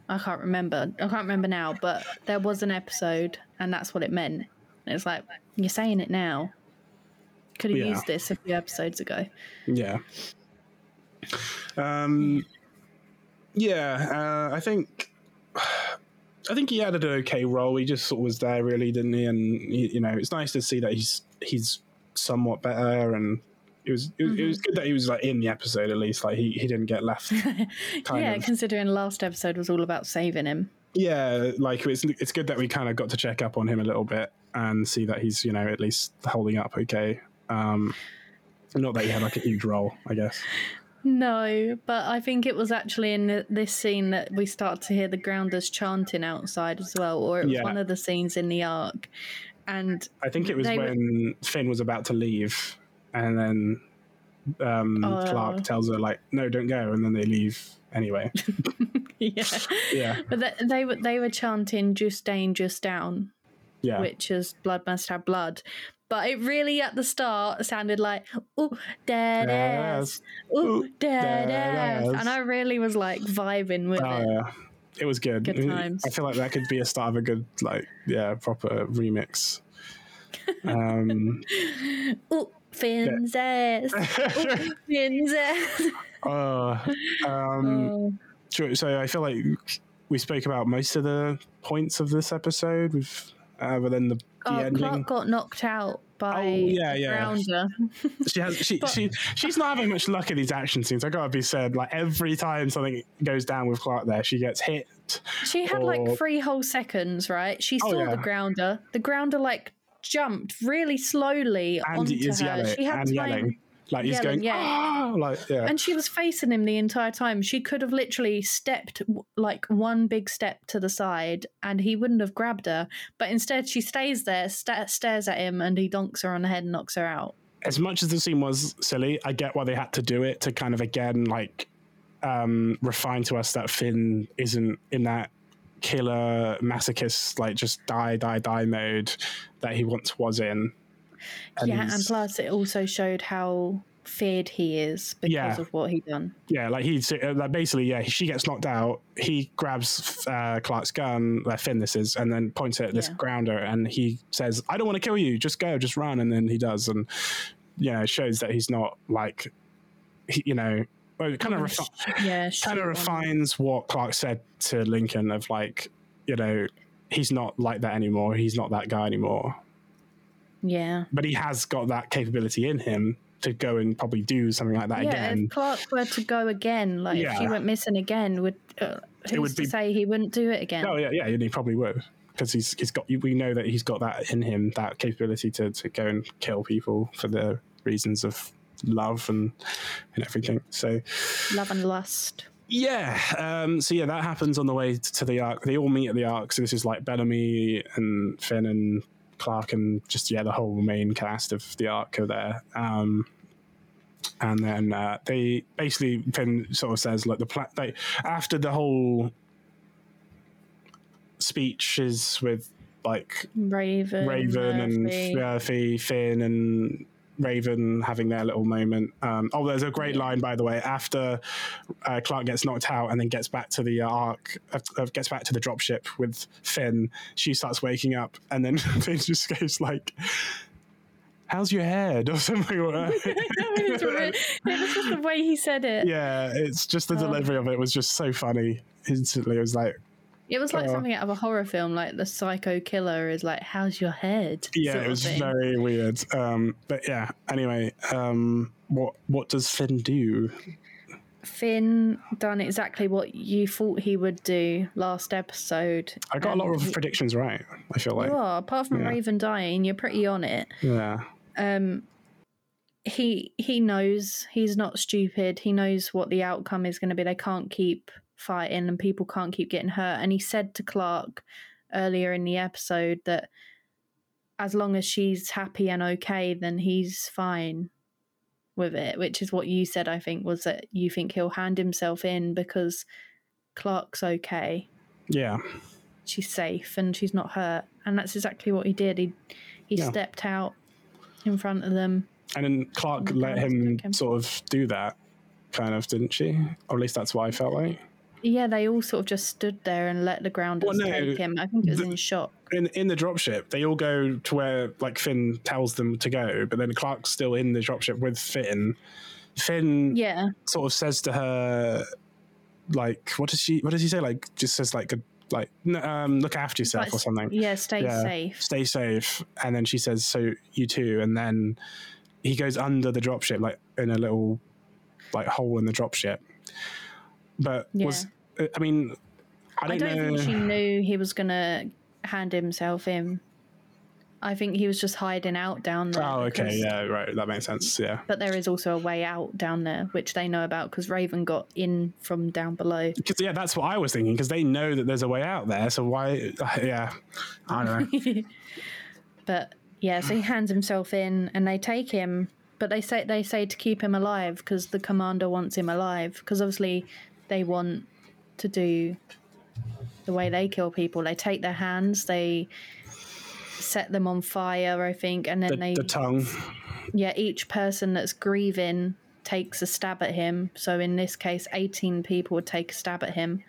I can't remember. I can't remember now, but there was an episode, and that's what it meant. And it's like you're saying it now. Could have Yeah. used this a few episodes ago. yeah. Um, yeah, uh, I think. I think he had an okay role. He just sort of was there, really, didn't he? And he, you know, it's nice to see that he's he's somewhat better, and it was it, was- it was good that he was like in the episode at least. Like he, he didn't get left. yeah, of. considering last episode was all about saving him. Yeah, like it's it's good that we kind of got to check up on him a little bit and see that he's you know at least holding up okay. Um, not that he had like a huge role, I guess. No, but I think it was actually in this scene that we start to hear the grounders chanting outside as well, or it was Yeah. one of the scenes in the Ark. And I think it was They were- when Finn was about to leave, and then um, Oh. Clarke tells her like, "No, don't go," and then they leave anyway. yeah, Yeah, but th- they were they were chanting "Jus drein, jus daun," yeah, which is blood must have blood. But it really at the start sounded like "Ooh, dead ass, ooh, dead ass," and I really was like vibing with Oh it. yeah, it was good. Good times. I feel like that could be a start of a good like yeah proper remix. Um, Ooh, Finn's ass, ooh, Finn's ass. uh, um, Oh. So I feel like we spoke about most of the points of this episode, with other than the, the Oh, ending. Clarke got knocked out by Oh, yeah, yeah. grounder. She has she, she she's not having much luck in these action scenes. I gotta be said, like every time something goes down with Clarke, there she gets hit. She had Or- like three whole seconds, right? She Oh, saw yeah. the grounder. The grounder like jumped really slowly And onto is her. yelling she had time, yelling, like he's Yelling, going, yeah. ah, like yeah, and she was facing him the entire time. She could have literally stepped like one big step to the side, and he wouldn't have grabbed her. But instead, she stays there, sta stares at him, and he donks her on the head and knocks her out. as much as the scene was silly, I get why they had to do it to kind of again like um refine to us that Finn isn't in that killer masochist like just die die die mode that he once was in. Yeah, and plus, it also showed how feared he is because Yeah. of what he done. yeah, like he's uh, like basically yeah, she gets knocked out. He grabs uh, Clarke's gun, uh, Finn this is, and then points it at this Yeah. grounder, and he says, "I don't want to kill you. Just go, just run." And then he does, and yeah, it shows that he's not like, he, you know, kind of refi- yeah, kind of refines what Clarke said to Lincoln of like, you know, he's not like that anymore. He's not that guy anymore. Yeah. But he has got that capability in him to go and probably do something like that yeah, again. if Clarke were to go again, like if he went missing again, would uh, who's would to be- say he wouldn't do it again? Oh yeah, yeah, and he probably would because he's he's got. We know that he's got that in him, that capability to, to go and kill people for the reasons of love and and everything. So Love and lust. yeah, um, so yeah, that happens on the way to the Ark. They all meet at the Ark. So this is like Bellamy and Finn and Clarke and just yeah, the whole main cast of the Ark are there. Um, and then uh, they basically Finn sort of says like the pla- they after the whole speech is with like Raven. Raven and Murphy. Murphy, Finn and Raven having their little moment. Um, oh, there's a great line, by the way, after uh, Clarke gets knocked out and then gets back to the Ark, uh, uh, gets back to the dropship with Finn. She starts waking up, and then Finn just goes like, how's your head or something like It's really- it was just the way he said it. yeah it's just the Oh. delivery of it was just so funny instantly it was like It was like Oh. something out of a horror film, like the psycho killer is like, "How's your head?" yeah it was very weird um but yeah anyway um what what does finn do Finn done exactly what you thought he would do last episode. i got a lot of he- predictions right i feel like You are, apart from Yeah. Raven dying, you're pretty on it. yeah Um, he he knows he's not stupid. He knows what the outcome is going to be. They can't keep fighting, and people can't keep getting hurt. And he said to Clarke earlier in the episode that as long as she's happy and okay, then he's fine with it. Which is what you said. I think was that you think he'll hand himself in because Clarke's okay yeah she's safe and she's not hurt and that's exactly what he did he he Yeah. stepped out in front of them and then clarke The let him him. sort of do that kind of didn't she or at least that's what i felt like yeah they all sort of just stood there and let the grounders Well, no, take him i think it was the- in shock in in the dropship, they all go to where like Finn tells them to go, but then Clarke's still in the dropship with Finn. Finn yeah sort of says to her, like, what does she? What does he say? Like, just says like, good, like, um, look after yourself Like, or something. yeah stay Yeah. safe Stay safe. And then she says, so you too. And then he goes under the dropship, like in a little like hole in the dropship. But was I mean, I i don't, don't, know. think she knew he was gonna hand himself in i think he was just hiding out down there Oh, okay, because- yeah, right. That makes sense. Yeah. but there is also a way out down there which they know about because raven got in from down below Because yeah, that's what I was thinking. Because they know that there's a way out there, so why? Yeah, I don't know. But yeah, so he hands himself in, and they take him. But they say they say to keep him alive because the commander wants him alive. Because obviously, they want to do the way they kill people. They take their hands, they set them on fire, I think, and then the, they the tongue. yeah, each person that's grieving takes a stab at him. So in this case, eighteen people would take a stab at him.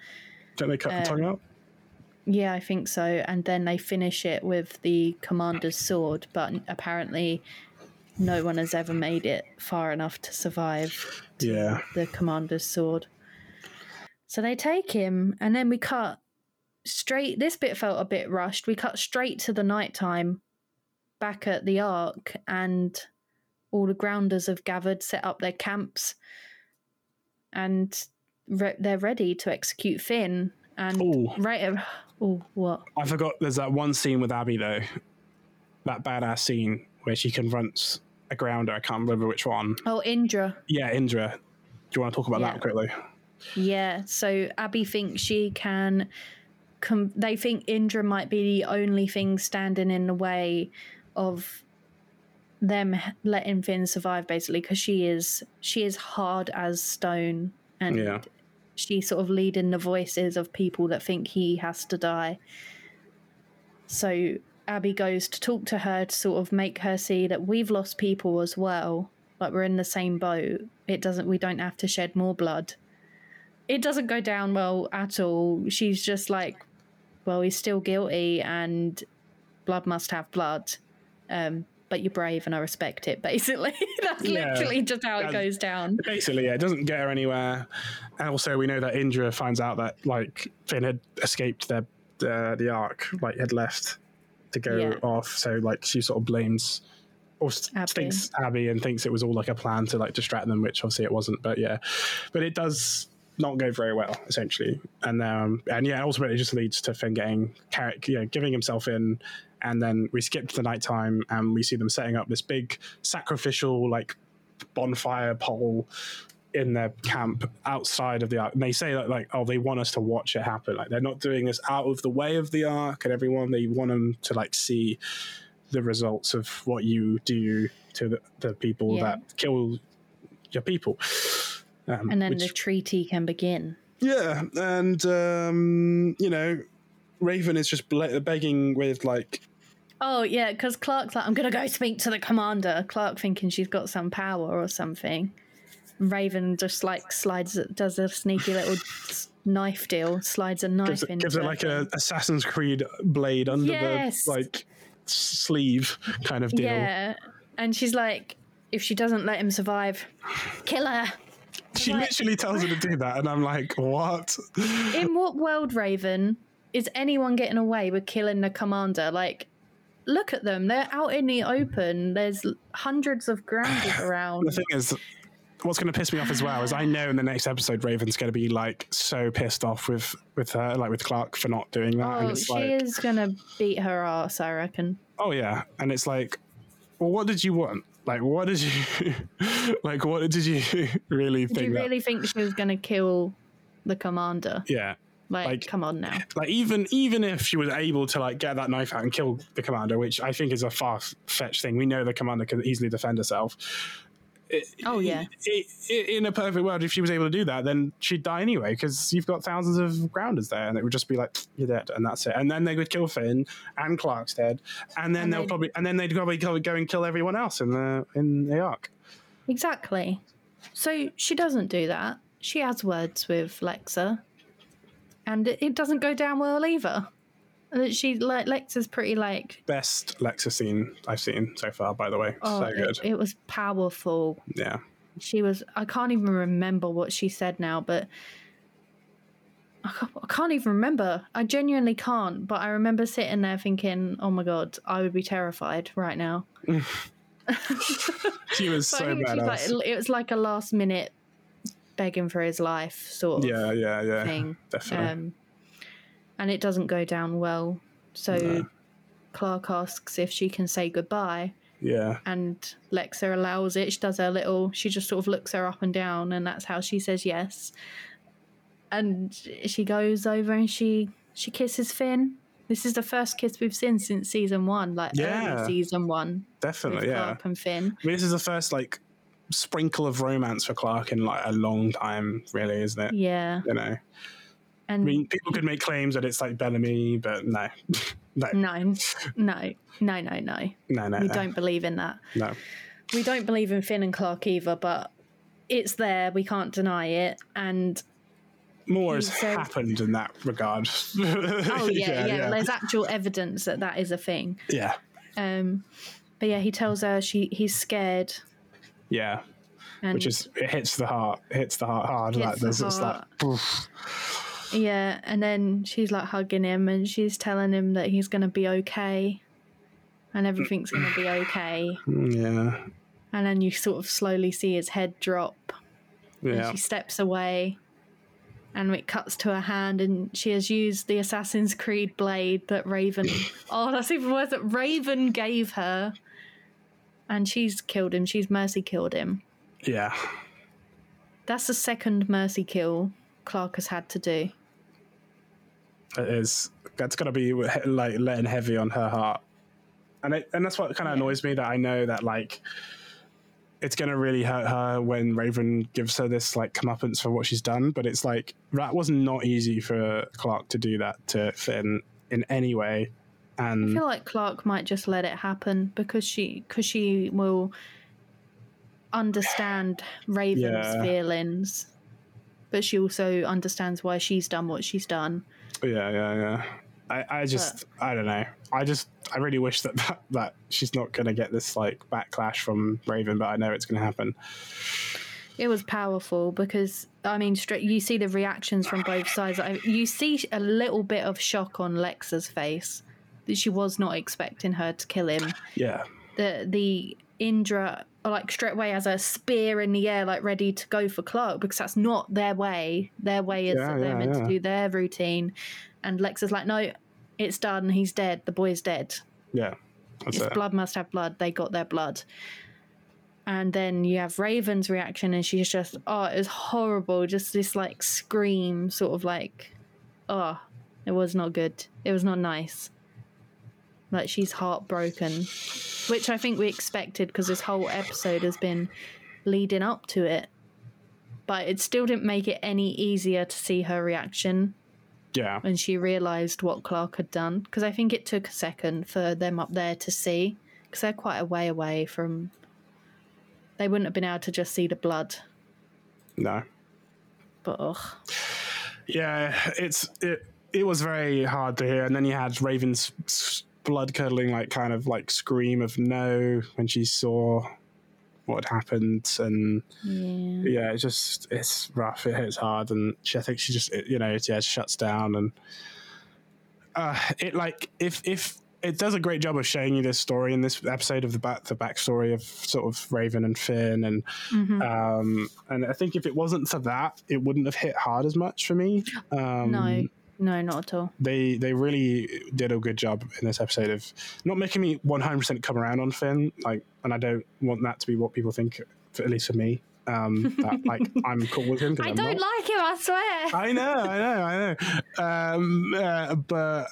Don't they cut the uh, tongue out? Yeah, I think so. And then they finish it with the commander's sword, but apparently no one has ever made it far enough to survive Yeah, the commander's sword. So they take him, and then we cut straight. This bit felt a bit rushed. We cut straight to the nighttime back at the Ark, and all the grounders have gathered, set up their camps, and re- they're ready to execute Finn. And Ooh. right, oh, what? I forgot. There's that one scene with Abby though, that badass scene where she confronts a grounder. I can't remember which one. Oh, Indra. Yeah, Indra. Do you want to talk about Yeah. that quickly? Yeah, so Abby thinks she can. Com- they think Indra might be the only thing standing in the way of them letting Finn survive, basically, because she is she is hard as stone, and Yeah. she's sort of leading the voices of people that think he has to die. So Abby goes to talk to her to sort of make her see that we've lost people as well, but we're in the same boat. It doesn't. We don't have to shed more blood it doesn't go down well at all. She's just like, well, he's still guilty and blood must have blood. Um, but you're brave and I respect it, basically. That's Yeah. literally just how it goes down. Basically, yeah, it doesn't get her anywhere. And also, we know that Indra finds out that like Finn had escaped their uh, the Ark, like had left to go Yeah. off. So like she sort of blames or Abby. thinks Abby and thinks it was all like a plan to like distract them, which obviously it wasn't. But yeah, but it does not go very well essentially, and um and yeah, ultimately it just leads to Finn getting you know, giving himself in. And then we skip to the nighttime and we see them setting up this big sacrificial like bonfire pole in their camp outside of the ark. And they say that like, oh, they want us to watch it happen. Like they're not doing this out of the way of the ark and everyone. They want them to like see the results of what you do to the, the people Yeah. that kill your people. Um, And then which- the treaty can begin. yeah, and um, you know, Raven is just ble- begging with like, Oh, yeah, because Clarke's like, I'm going to go speak to the commander. Clarke thinking she's got some power or something. Raven just like slides, does a sneaky little knife deal, slides a knife gives, it- into gives it like a Assassin's Creed blade under Yes. the like sleeve kind of deal. Yeah. and she's like, if she doesn't let him survive, kill her. She Like- literally tells her to do that, and I'm like, what? In what world, Raven, is anyone getting away with killing the commander? Like, look at them. They're out in the open. There's hundreds of grounded around. The thing is, what's going to piss me off as well is I know in the next episode Raven's going to be like so pissed off with with her, like with Clarke for not doing that, and Oh, it's she like, is gonna beat her ass, I reckon. oh yeah, and it's like, well, what did you want? Like, what did you like? What did you really Did think? you that- really think she was gonna kill the commander? yeah, Like, like- come on now. like even even if she was able to like get that knife out and kill the commander, which I think is a far fetched thing. We know the commander can easily defend herself. Oh yeah. I i in a perfect world, if she was able to do that, then she'd die anyway because you've got thousands of grounders there, and it would just be like you're dead, and that's it. And then they would kill Finn and Clarke's dead, and then And they'll they'd- probably and then they'd probably go go and kill everyone else in the in the Ark. Exactly. So she doesn't do that. She has words with Lexa, and it, it doesn't go down well either. And She like Lexa's pretty like Best Lexa scene I've seen so far, by the way. oh so good. it, it was powerful. yeah. She was I can't even remember what she said now, but I can't, I can't even remember. I genuinely can't. But I remember sitting there thinking, "Oh my god, I would be terrified right now." She was So I so think she's badass. like, it was like a last minute begging for his life sort of yeah, yeah, yeah. thing. Definitely. Um, and it doesn't go down well. So No. Clarke asks if she can say goodbye, yeah. and Lexa allows it. She does her little, she just sort of looks her up and down, and that's how she says yes. And she goes over and she she kisses Finn. This is the first kiss we've seen since season one, like Yeah. early season one Definitely, yeah. Clarke and Finn. I mean, this is the first like sprinkle of romance for Clarke in like a long time, really, isn't it? Yeah, You know, and I mean, people could make claims that it's like Bellamy, but no, no, no, no, no, no, no. no, no, We no, don't believe in that. no. we don't believe in Finn and Clarke either, but it's there. We can't deny it. And More has happened in that regard. oh yeah, yeah, yeah, there's actual evidence that that is a thing. yeah, Um, but yeah, he tells her she he's scared, yeah. and Which is it hits the heart, hits the heart hard. Hits like the there's just like, heart. Yeah, and then she's like hugging him, and she's telling him that he's gonna be okay, and everything's gonna be okay. Mm, yeah, And then you sort of slowly see his head drop, and yeah, she steps away. And it cuts to her hand and she has used the assassin's creed blade that raven oh that's even worse that raven gave her. And she's killed him. She's mercy killed him. Yeah. that's the second mercy kill clarke has had to do It is. That's to be like letting heavy on her heart, and it, and that's what kind of annoys me. That I know that like it's going to really hurt her when Raven gives her this like comeuppance for what she's done. But it's like that was not easy for Clarke to do that to Finn in any way. And I feel like clarke might just let it happen because she because she will understand raven's Yeah. feelings but she also understands why she's done what she's done yeah, yeah, yeah. I, I just, I don't know. I just, I really wish that that, that she's not going to get this like backlash from Raven, but I know it's going to happen. It was powerful because I mean, straight you see the reactions from both sides. I- You see a little bit of shock on Lexa's face that she was not expecting her to kill him. Yeah, The the Indra like straight away as a spear in the air, like ready to go for Clarke because that's not their way. Their way is Yeah, that they're meant yeah. to do their routine, and Lex is like, no, it's done. He's dead. The boy's dead. yeah. That's If it. blood must have blood, they got their blood. And then you have Raven's reaction, and she's just, oh, it was horrible. Just this like scream, sort of like, oh, it was not good. It was not nice. Like she's heartbroken, which I think we expected because this whole episode has been leading up to it. But it still didn't make it any easier to see her reaction Yeah, when she realised what Clarke had done. Because I think it took a second for them up there to see, because they're quite a way away from. They wouldn't have been able to just see the blood. no. But ugh. Yeah, it's it. It was very hard to hear, and then you had Raven's blood curdling, like kind of like scream of no when she saw what had happened, and Yeah. yeah, it just it's rough. It hits hard, and she, I think she just it, you know yeah shuts down, and uh, it like if if it does a great job of showing you this story in this episode of the back the backstory of sort of Raven and Finn, and Mhm. um, and I think if it wasn't for that, it wouldn't have hit hard as much for me. Um, no, no, not at all. they they really did a good job in this episode of not making me 100% come around on Finn like and I don't want that to be what people think for, at least for me um that, like I'm cool with him. I I'm don't not. like him. I swear. I know I know I know um uh, but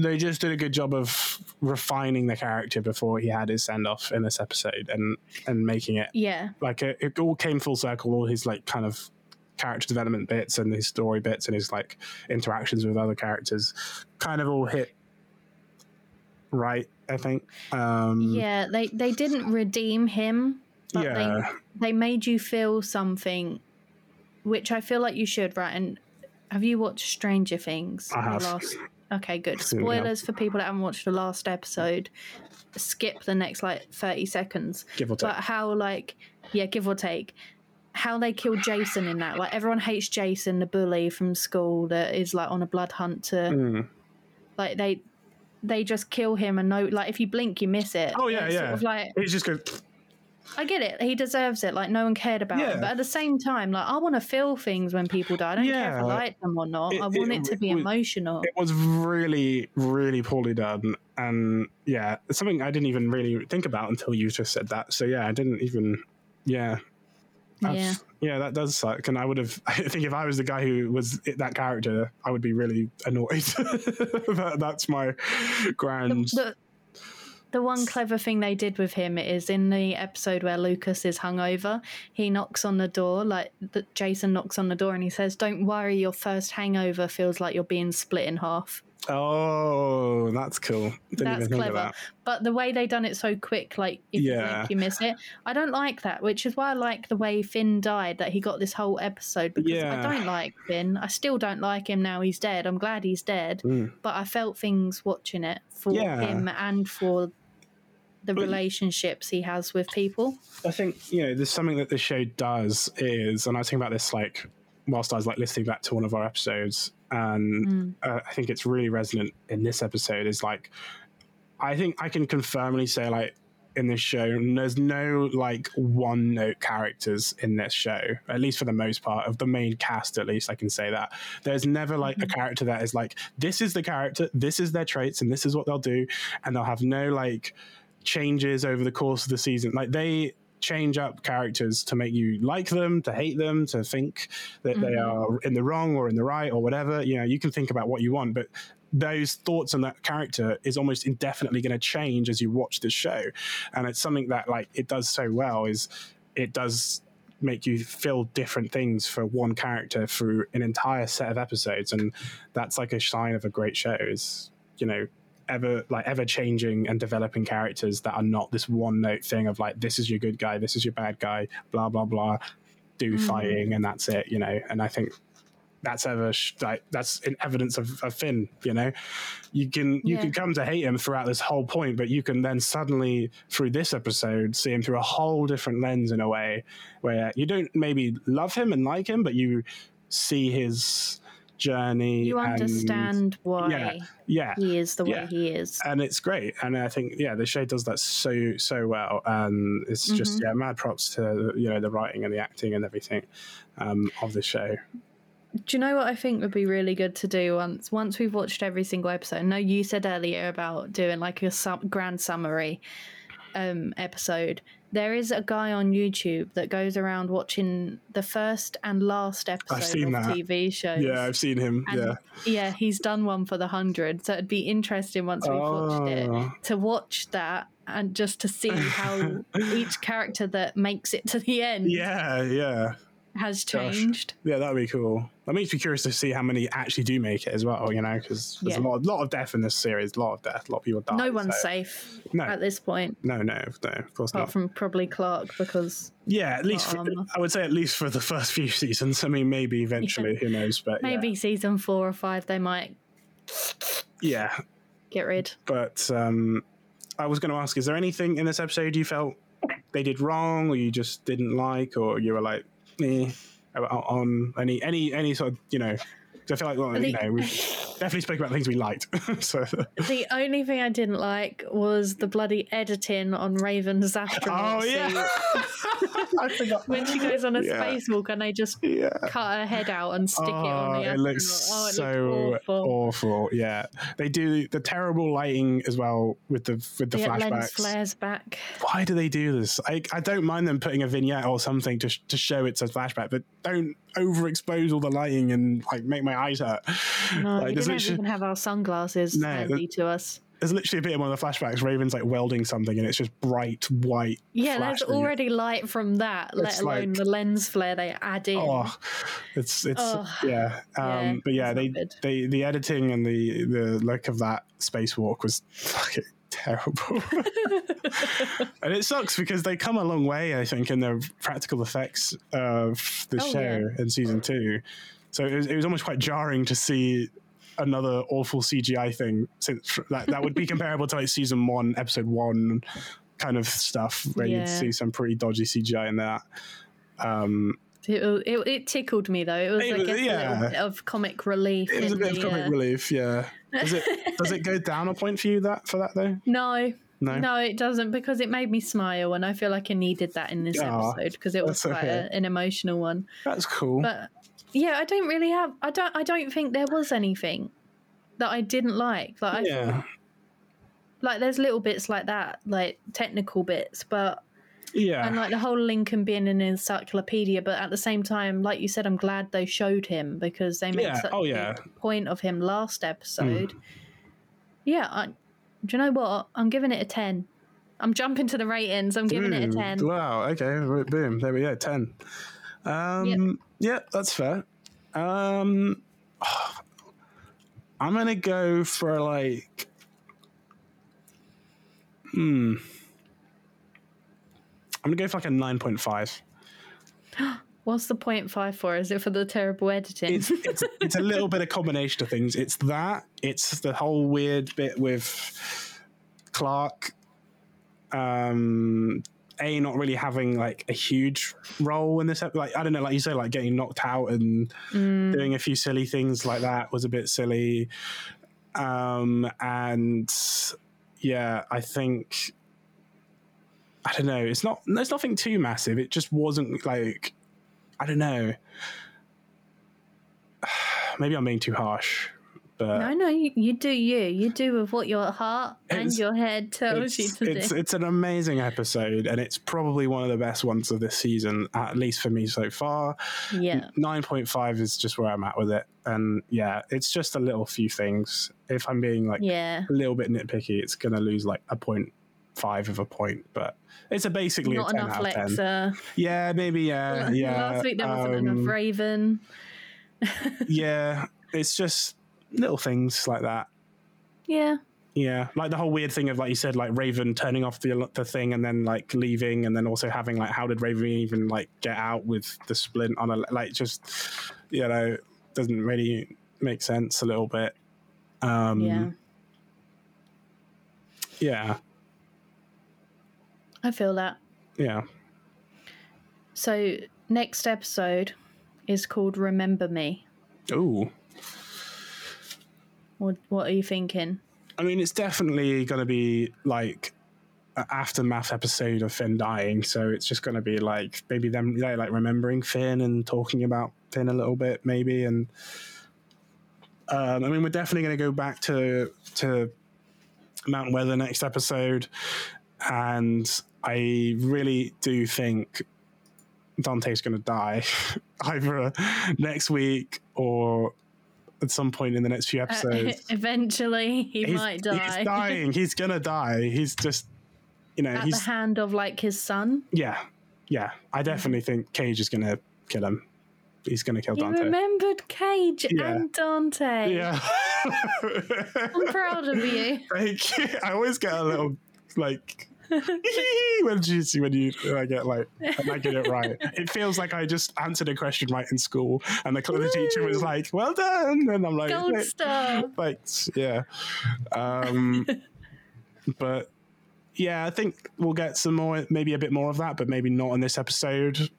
they just did a good job of refining the character before he had his send off in this episode and and making it yeah, like it, it all came full circle all his like kind of character development bits and his story bits and his like interactions with other characters kind of all hit right i think um yeah. They they didn't redeem him. But yeah they they made you feel something, which I feel like you should. Right? And have you watched Stranger Things? I have. Last, okay, good. It, yeah. Spoilers for people that haven't watched the last episode. Skip the next like thirty seconds. give or take But how like yeah, give or take. How they killed Jason in that. Like everyone hates Jason, the bully from school that is like on a blood hunt to Mm. like they they just kill him and no like if you blink you miss it. Oh, yeah, It's yeah. Sort of like it's just good I get it. He deserves it. Like no one cared about Yeah. him. But at the same time, like I want to feel things when people die. I don't care if I like them or not. It- I want it it, to be was- emotional. it was really really poorly done and yeah it's something i didn't even really think about until you just said that so yeah i didn't even yeah yeah. Yeah, that does suck. And I would have, I think if I was the guy who was that character, I would be really annoyed. that, that's my grand. The, the one clever thing they did with him is in the episode where Lucas is hungover, he knocks on the door, like the, Jason knocks on the door and he says, Don't worry, your first hangover feels like you're being split in half. Oh, that's cool. Didn't That's even think of clever. that. But the way they done it so quick, like if you Yeah. blink, you miss it. I don't like that, which is why I like the way Finn died, that he got this whole episode because Yeah. I don't like Finn. I still don't like him now he's dead. I'm glad he's dead. Mm. But I felt things watching it for Yeah. him and for the relationships he has with people. I think you know there's something that the show does is, and I was thinking about this like whilst I was like listening back to one of our episodes, and Mm. uh, I think it's really resonant in this episode. Is like, I think I can confirmly say like in this show, there's no like one note characters in this show, at least for the most part of the main cast. At least I can say that there's never like a character that is like this is the character, this is their traits, and this is what they'll do, and they'll have no like changes over the course of the season. Like they change up characters to make you like them, to hate them, to think that they Mhm. are in the wrong or in the right or whatever. You know, you can think about what you want, but those thoughts on that character is almost indefinitely going to change as you watch the show. And it's something that like it does so well is it does make you feel different things for one character through an entire set of episodes and that's like a sign of a great show is you know ever like ever changing and developing characters that are not this one note thing of like this is your good guy this is your bad guy blah blah blah do Mhm. fighting and that's it you know and i think that's ever sh- like that's an evidence of, of Finn. You know, you can you Yeah. can come to hate him throughout this whole point, but you can then suddenly through this episode see him through a whole different lens in a way where you don't maybe love him and like him, but you see his journey. You and- understand why yeah, yeah, he is the way he is. and it's great. And I think yeah, the show does that so so well, and it's just Mhm. yeah, mad props to you know the writing and the acting and everything um, of the show. Do you know what I think would be really good to do once once we've watched every single episode? No, you said earlier about doing like a sum- grand summary um, episode. There is a guy on YouTube that goes around watching the first and last episode seen of that. TV shows. Yeah, I've seen him. And yeah. yeah, he's done one for the hundred, so it'd be interesting once we've watched it Oh. to watch that and just to see how each character that makes it to the end Yeah, yeah, has Gosh. changed. yeah. That would be cool. That makes me curious to see how many actually do make it as well. You know, because there's Yeah. a lot, lot of death in this series. A lot of death. A lot of people die. no one's so- safe No. at this point. No, no, no. Of course apart not. from probably Clarke because Yeah, at least for, I would say at least for the first few seasons. I mean, maybe eventually, who knows? But yeah. maybe season four or five they might. yeah, get rid. But um, I was going to ask: Is there anything in this episode you felt they did wrong, or you just didn't like, or you were like, eh, on any any any sort of you know? I feel like well, you think- know we definitely spoke about things we liked. so The only thing I didn't like was the bloody editing on Raven's astronaut oh yeah. I forgot When she goes on a Yeah. spacewalk and they just Yeah. cut her head out and stick it on oh, the Oh, astronaut. it looks oh, it so awful. awful. Yeah, they do the terrible lighting as well with the with the Yeah, lens flashbacks. flares back. Why do they do this? I, I don't mind them putting a vignette or something to sh- to show it's a flashback, but don't overexpose all the lighting and like make my eyes hurt. No, like, literally, even have our sunglasses No, handy to us. there's literally a bit in one of the flashbacks. Raven's like welding something, and it's just bright white. Yeah, there's already light from that, let alone like- the lens flare they add in. Oh, it's it's Ugh. yeah. Um, Yeah, but yeah, they, good. they the editing and the the look of that spacewalk was fucking terrible. and it sucks because they come a long way, I think, in the practical effects of the Oh, show yeah. in season two. So it was, it was almost quite jarring to see another awful CGI thing since that that would be comparable to like season one, episode one kind of stuff where Yeah. you'd see some pretty dodgy CGI in that. Um, It, it, it tickled me though. It was, It I was- guess, a yeah. little bit of comic relief. It was a bit of comic uh, relief, yeah. Does it does it go down a point for you that for that though? No, No. no, it doesn't because it made me smile, and I feel like I needed that in this Aw, episode because it was quite okay. a, an emotional one. That's cool. But yeah, I don't really have. I don't. I don't think there was anything that I didn't like. Like, I, like there's little bits like that, like technical bits, but Yeah. and like the whole Lincoln being in an encyclopedia. But at the same time, like you said, I'm glad they showed him because they made Yeah, such oh, yeah. big point of him last episode. Yeah, I, do you know what? I'm giving it a ten. I'm jumping to the ratings. I'm giving it a ten. Wow, okay. Boom. There we go, ten. Um yeah, that's fair. Um I'm gonna go for like Hmm. I'm gonna go for like a nine point five. What's the point five for? Is it for the terrible editing? it's it's it's a little bit of combination of things. It's that. It's the whole weird bit with Clarke. Um, a not really having like a huge role in this. Like I don't know, like you say, like getting knocked out and Mm. doing a few silly things like that was a bit silly. Um, and yeah, I think I don't know. It's not. There's nothing too massive. It just wasn't like I don't know. Maybe I'm being too harsh, but no, no, you, you do you. You do with what your heart and your head tells you it's, to it's, do. it's an amazing episode, and it's probably one of the best ones of this season, at least for me so far. yeah. Nine point five is just where I'm at with it, and yeah, it's just a little few things. If I'm being like Yeah. a little bit nitpicky, it's gonna lose like a point five of a point, but it's a basically Not a ten enough out of ten. Lexa. Yeah, maybe yeah, yeah. Last week there wasn't um, enough Raven. yeah, it's just little things like that. Yeah. Yeah, like the whole weird thing of like you said, like Raven turning off the the thing and then like leaving, and then also having like how did Raven even like get out with the splint on a like just you know doesn't really make sense a little bit. Um, Yeah. yeah, I feel that. yeah. So next episode is called Remember Me. Ooh, What what are you thinking? I mean, it's definitely going to be like an aftermath episode of Finn dying, so it's just going to be like maybe them like remembering Finn and talking about Finn a little bit, maybe. And um, I mean, we're definitely going to go back to to Mount Weather next episode, and I really do think Dante's going to die either next week or at some point in the next few Uh, episodes. eventually, he He's- might die. He's dying. He's gonna die. He's just, you know, At he's the hand of like his son. yeah, yeah. I definitely think Cage is gonna kill him. He's gonna kill You Dante. remembered Cage Yeah. and Dante. Yeah. I'm proud of you. Thank you. I always get a little like when you see when you I get like when I get it right. It feels like I just answered a question right in school, and the, the teacher was like, "Well done," and I'm like, Gold "Like, star. Thanks, yeah." Um, but yeah, I think we'll get some more, maybe a bit more of that, but maybe not in this episode.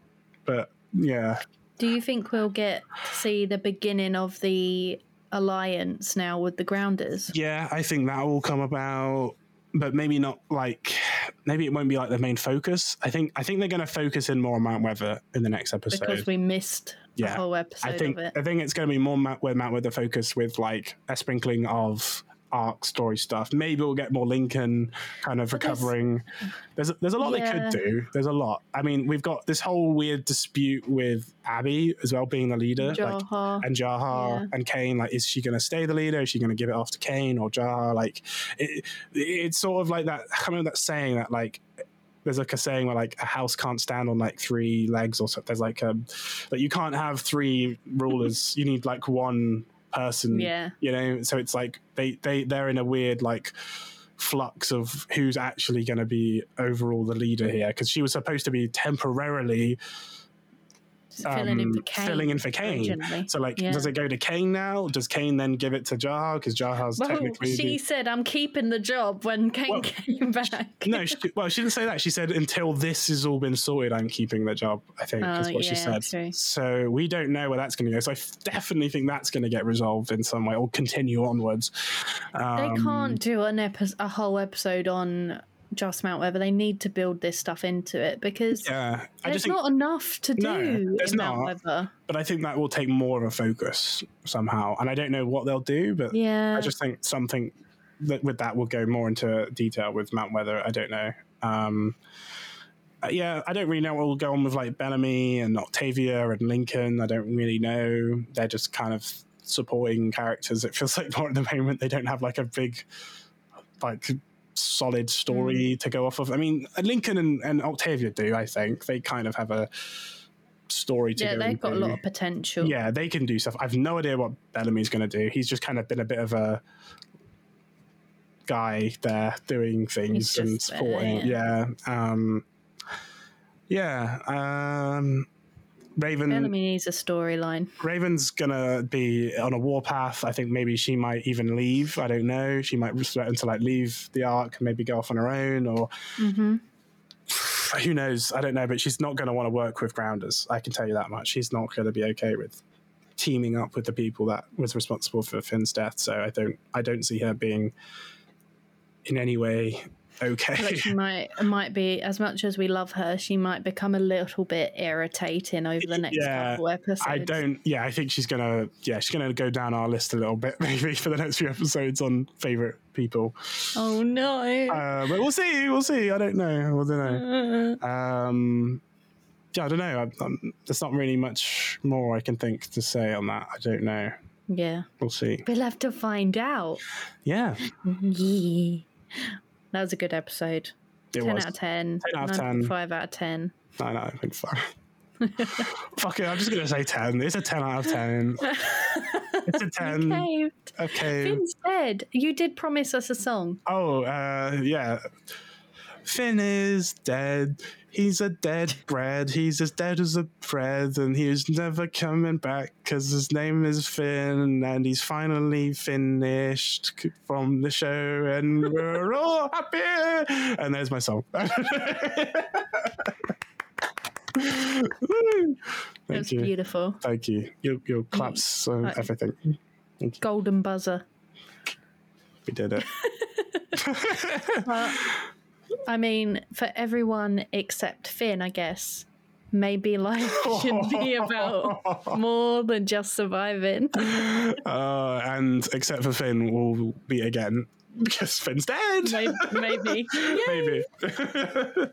But yeah, Do you think we'll get to see the beginning of the alliance now with the Grounders? yeah, I think that will come about, but maybe not like maybe it won't be like the main focus. I think I think they're going to focus in more on Mount Weather in the next episode. Because we missed the Yeah. whole episode I think of it. I think it's going to be more Mount, where Mount Weather focus with like a sprinkling of Ark story stuff. Maybe we'll get more Lincoln kind of recovering. There's there's a lot Yeah. they could do. There's a lot. I mean, we've got this whole weird dispute with Abby as well being the leader. Like, and Jaha Yeah. and Kane, like, is she going to stay the leader? Is she going to give it off to Kane or Jaha? Like, it, it's sort of like that. I remember that saying that like. There's like a saying where like a house can't stand on like three legs or something. There's like um like you can't have three rulers. you need like one person. yeah. You know, so it's like they they they're in a weird like flux of who's actually going to be overall the leader here because she was supposed to be temporarily filling in um, for Kane. filling in for Kane. originally. So, like, Yeah. does it go to Kane now? Does Kane then give it to Jaha? Because Jaha's Well, technically. she said, I'm keeping the job when Kane Well, came back. no, she, well, she didn't say that. She said, until this has all been sorted, I'm keeping the job, I think, Oh, is what she said. true. So we don't know where that's going to go. So I f- definitely think that's going to get resolved in some way or continue onwards. they Um, can't do an epi- a whole episode on just Mount Weather. They need to build this stuff into it because Yeah, I there's not enough to do No, there's in Mount not. Weather. but I think that will take more of a focus somehow. And I don't know what they'll do, but Yeah. I just think something that with that will go more into detail with Mount Weather. I don't know. Um, uh, yeah, I don't really know what will go on with like Bellamy and Octavia and Lincoln. I don't really know. They're just kind of supporting characters. It feels like more at the moment they don't have like a big, like solid story Mm. to go off of. I mean, Lincoln and, and Octavia do. I think they kind of have a story to yeah, go they've got a lot of potential. Yeah, they can do stuff. I've no idea what Bellamy's going to do. He's just kind of been a bit of a guy there doing things and there, supporting. yeah. Um, yeah. Um, Raven. Needs a storyline. Raven's gonna be on a warpath. I think maybe she might even leave. I don't know. She might threaten to like leave the Ark and maybe go off on her own, or hmm who knows? I don't know. But she's not going to want to work with Grounders. I can tell you that much. She's not going to be okay with teaming up with the people that was responsible for Finn's death. So I don't. I don't see her being in any way okay. Like she might might be as much as we love her, she might become a little bit irritating over the next Yeah, couple episodes. I don't. Yeah, I think she's gonna. Yeah, she's gonna go down our list a little bit maybe for the next few episodes on favorite people. Oh no. Uh, but we'll see. We'll see. I don't know. I don't know. Um, yeah, I don't know. I, um, there's not really much more I can think to say on that. I don't know. yeah. We'll see. We'll have to find out. Yeah, Yeah. That was a good episode. it 10 was. out of 10. 10 out of 10. 5 out of 10. No, no, I think so. Fuck it. I'm just gonna say ten. It's a ten out of ten. It's a ten. Okay. Okay. Finn's dead. You did promise us a song. Oh, uh, yeah. Finn is dead. He's a dead bread. He's as dead as a bread, and he's never coming back because his name is Finn, and he's finally finished from the show, and we're all happy. And there's my song. That's you. beautiful. Thank you. Your, your claps, so Right. everything. Golden buzzer. We did it. I mean, for everyone except Finn, I guess, maybe life should be about more than just surviving. Uh, and except for Finn, we'll be again because Finn's dead. Maybe. maybe. Maybe.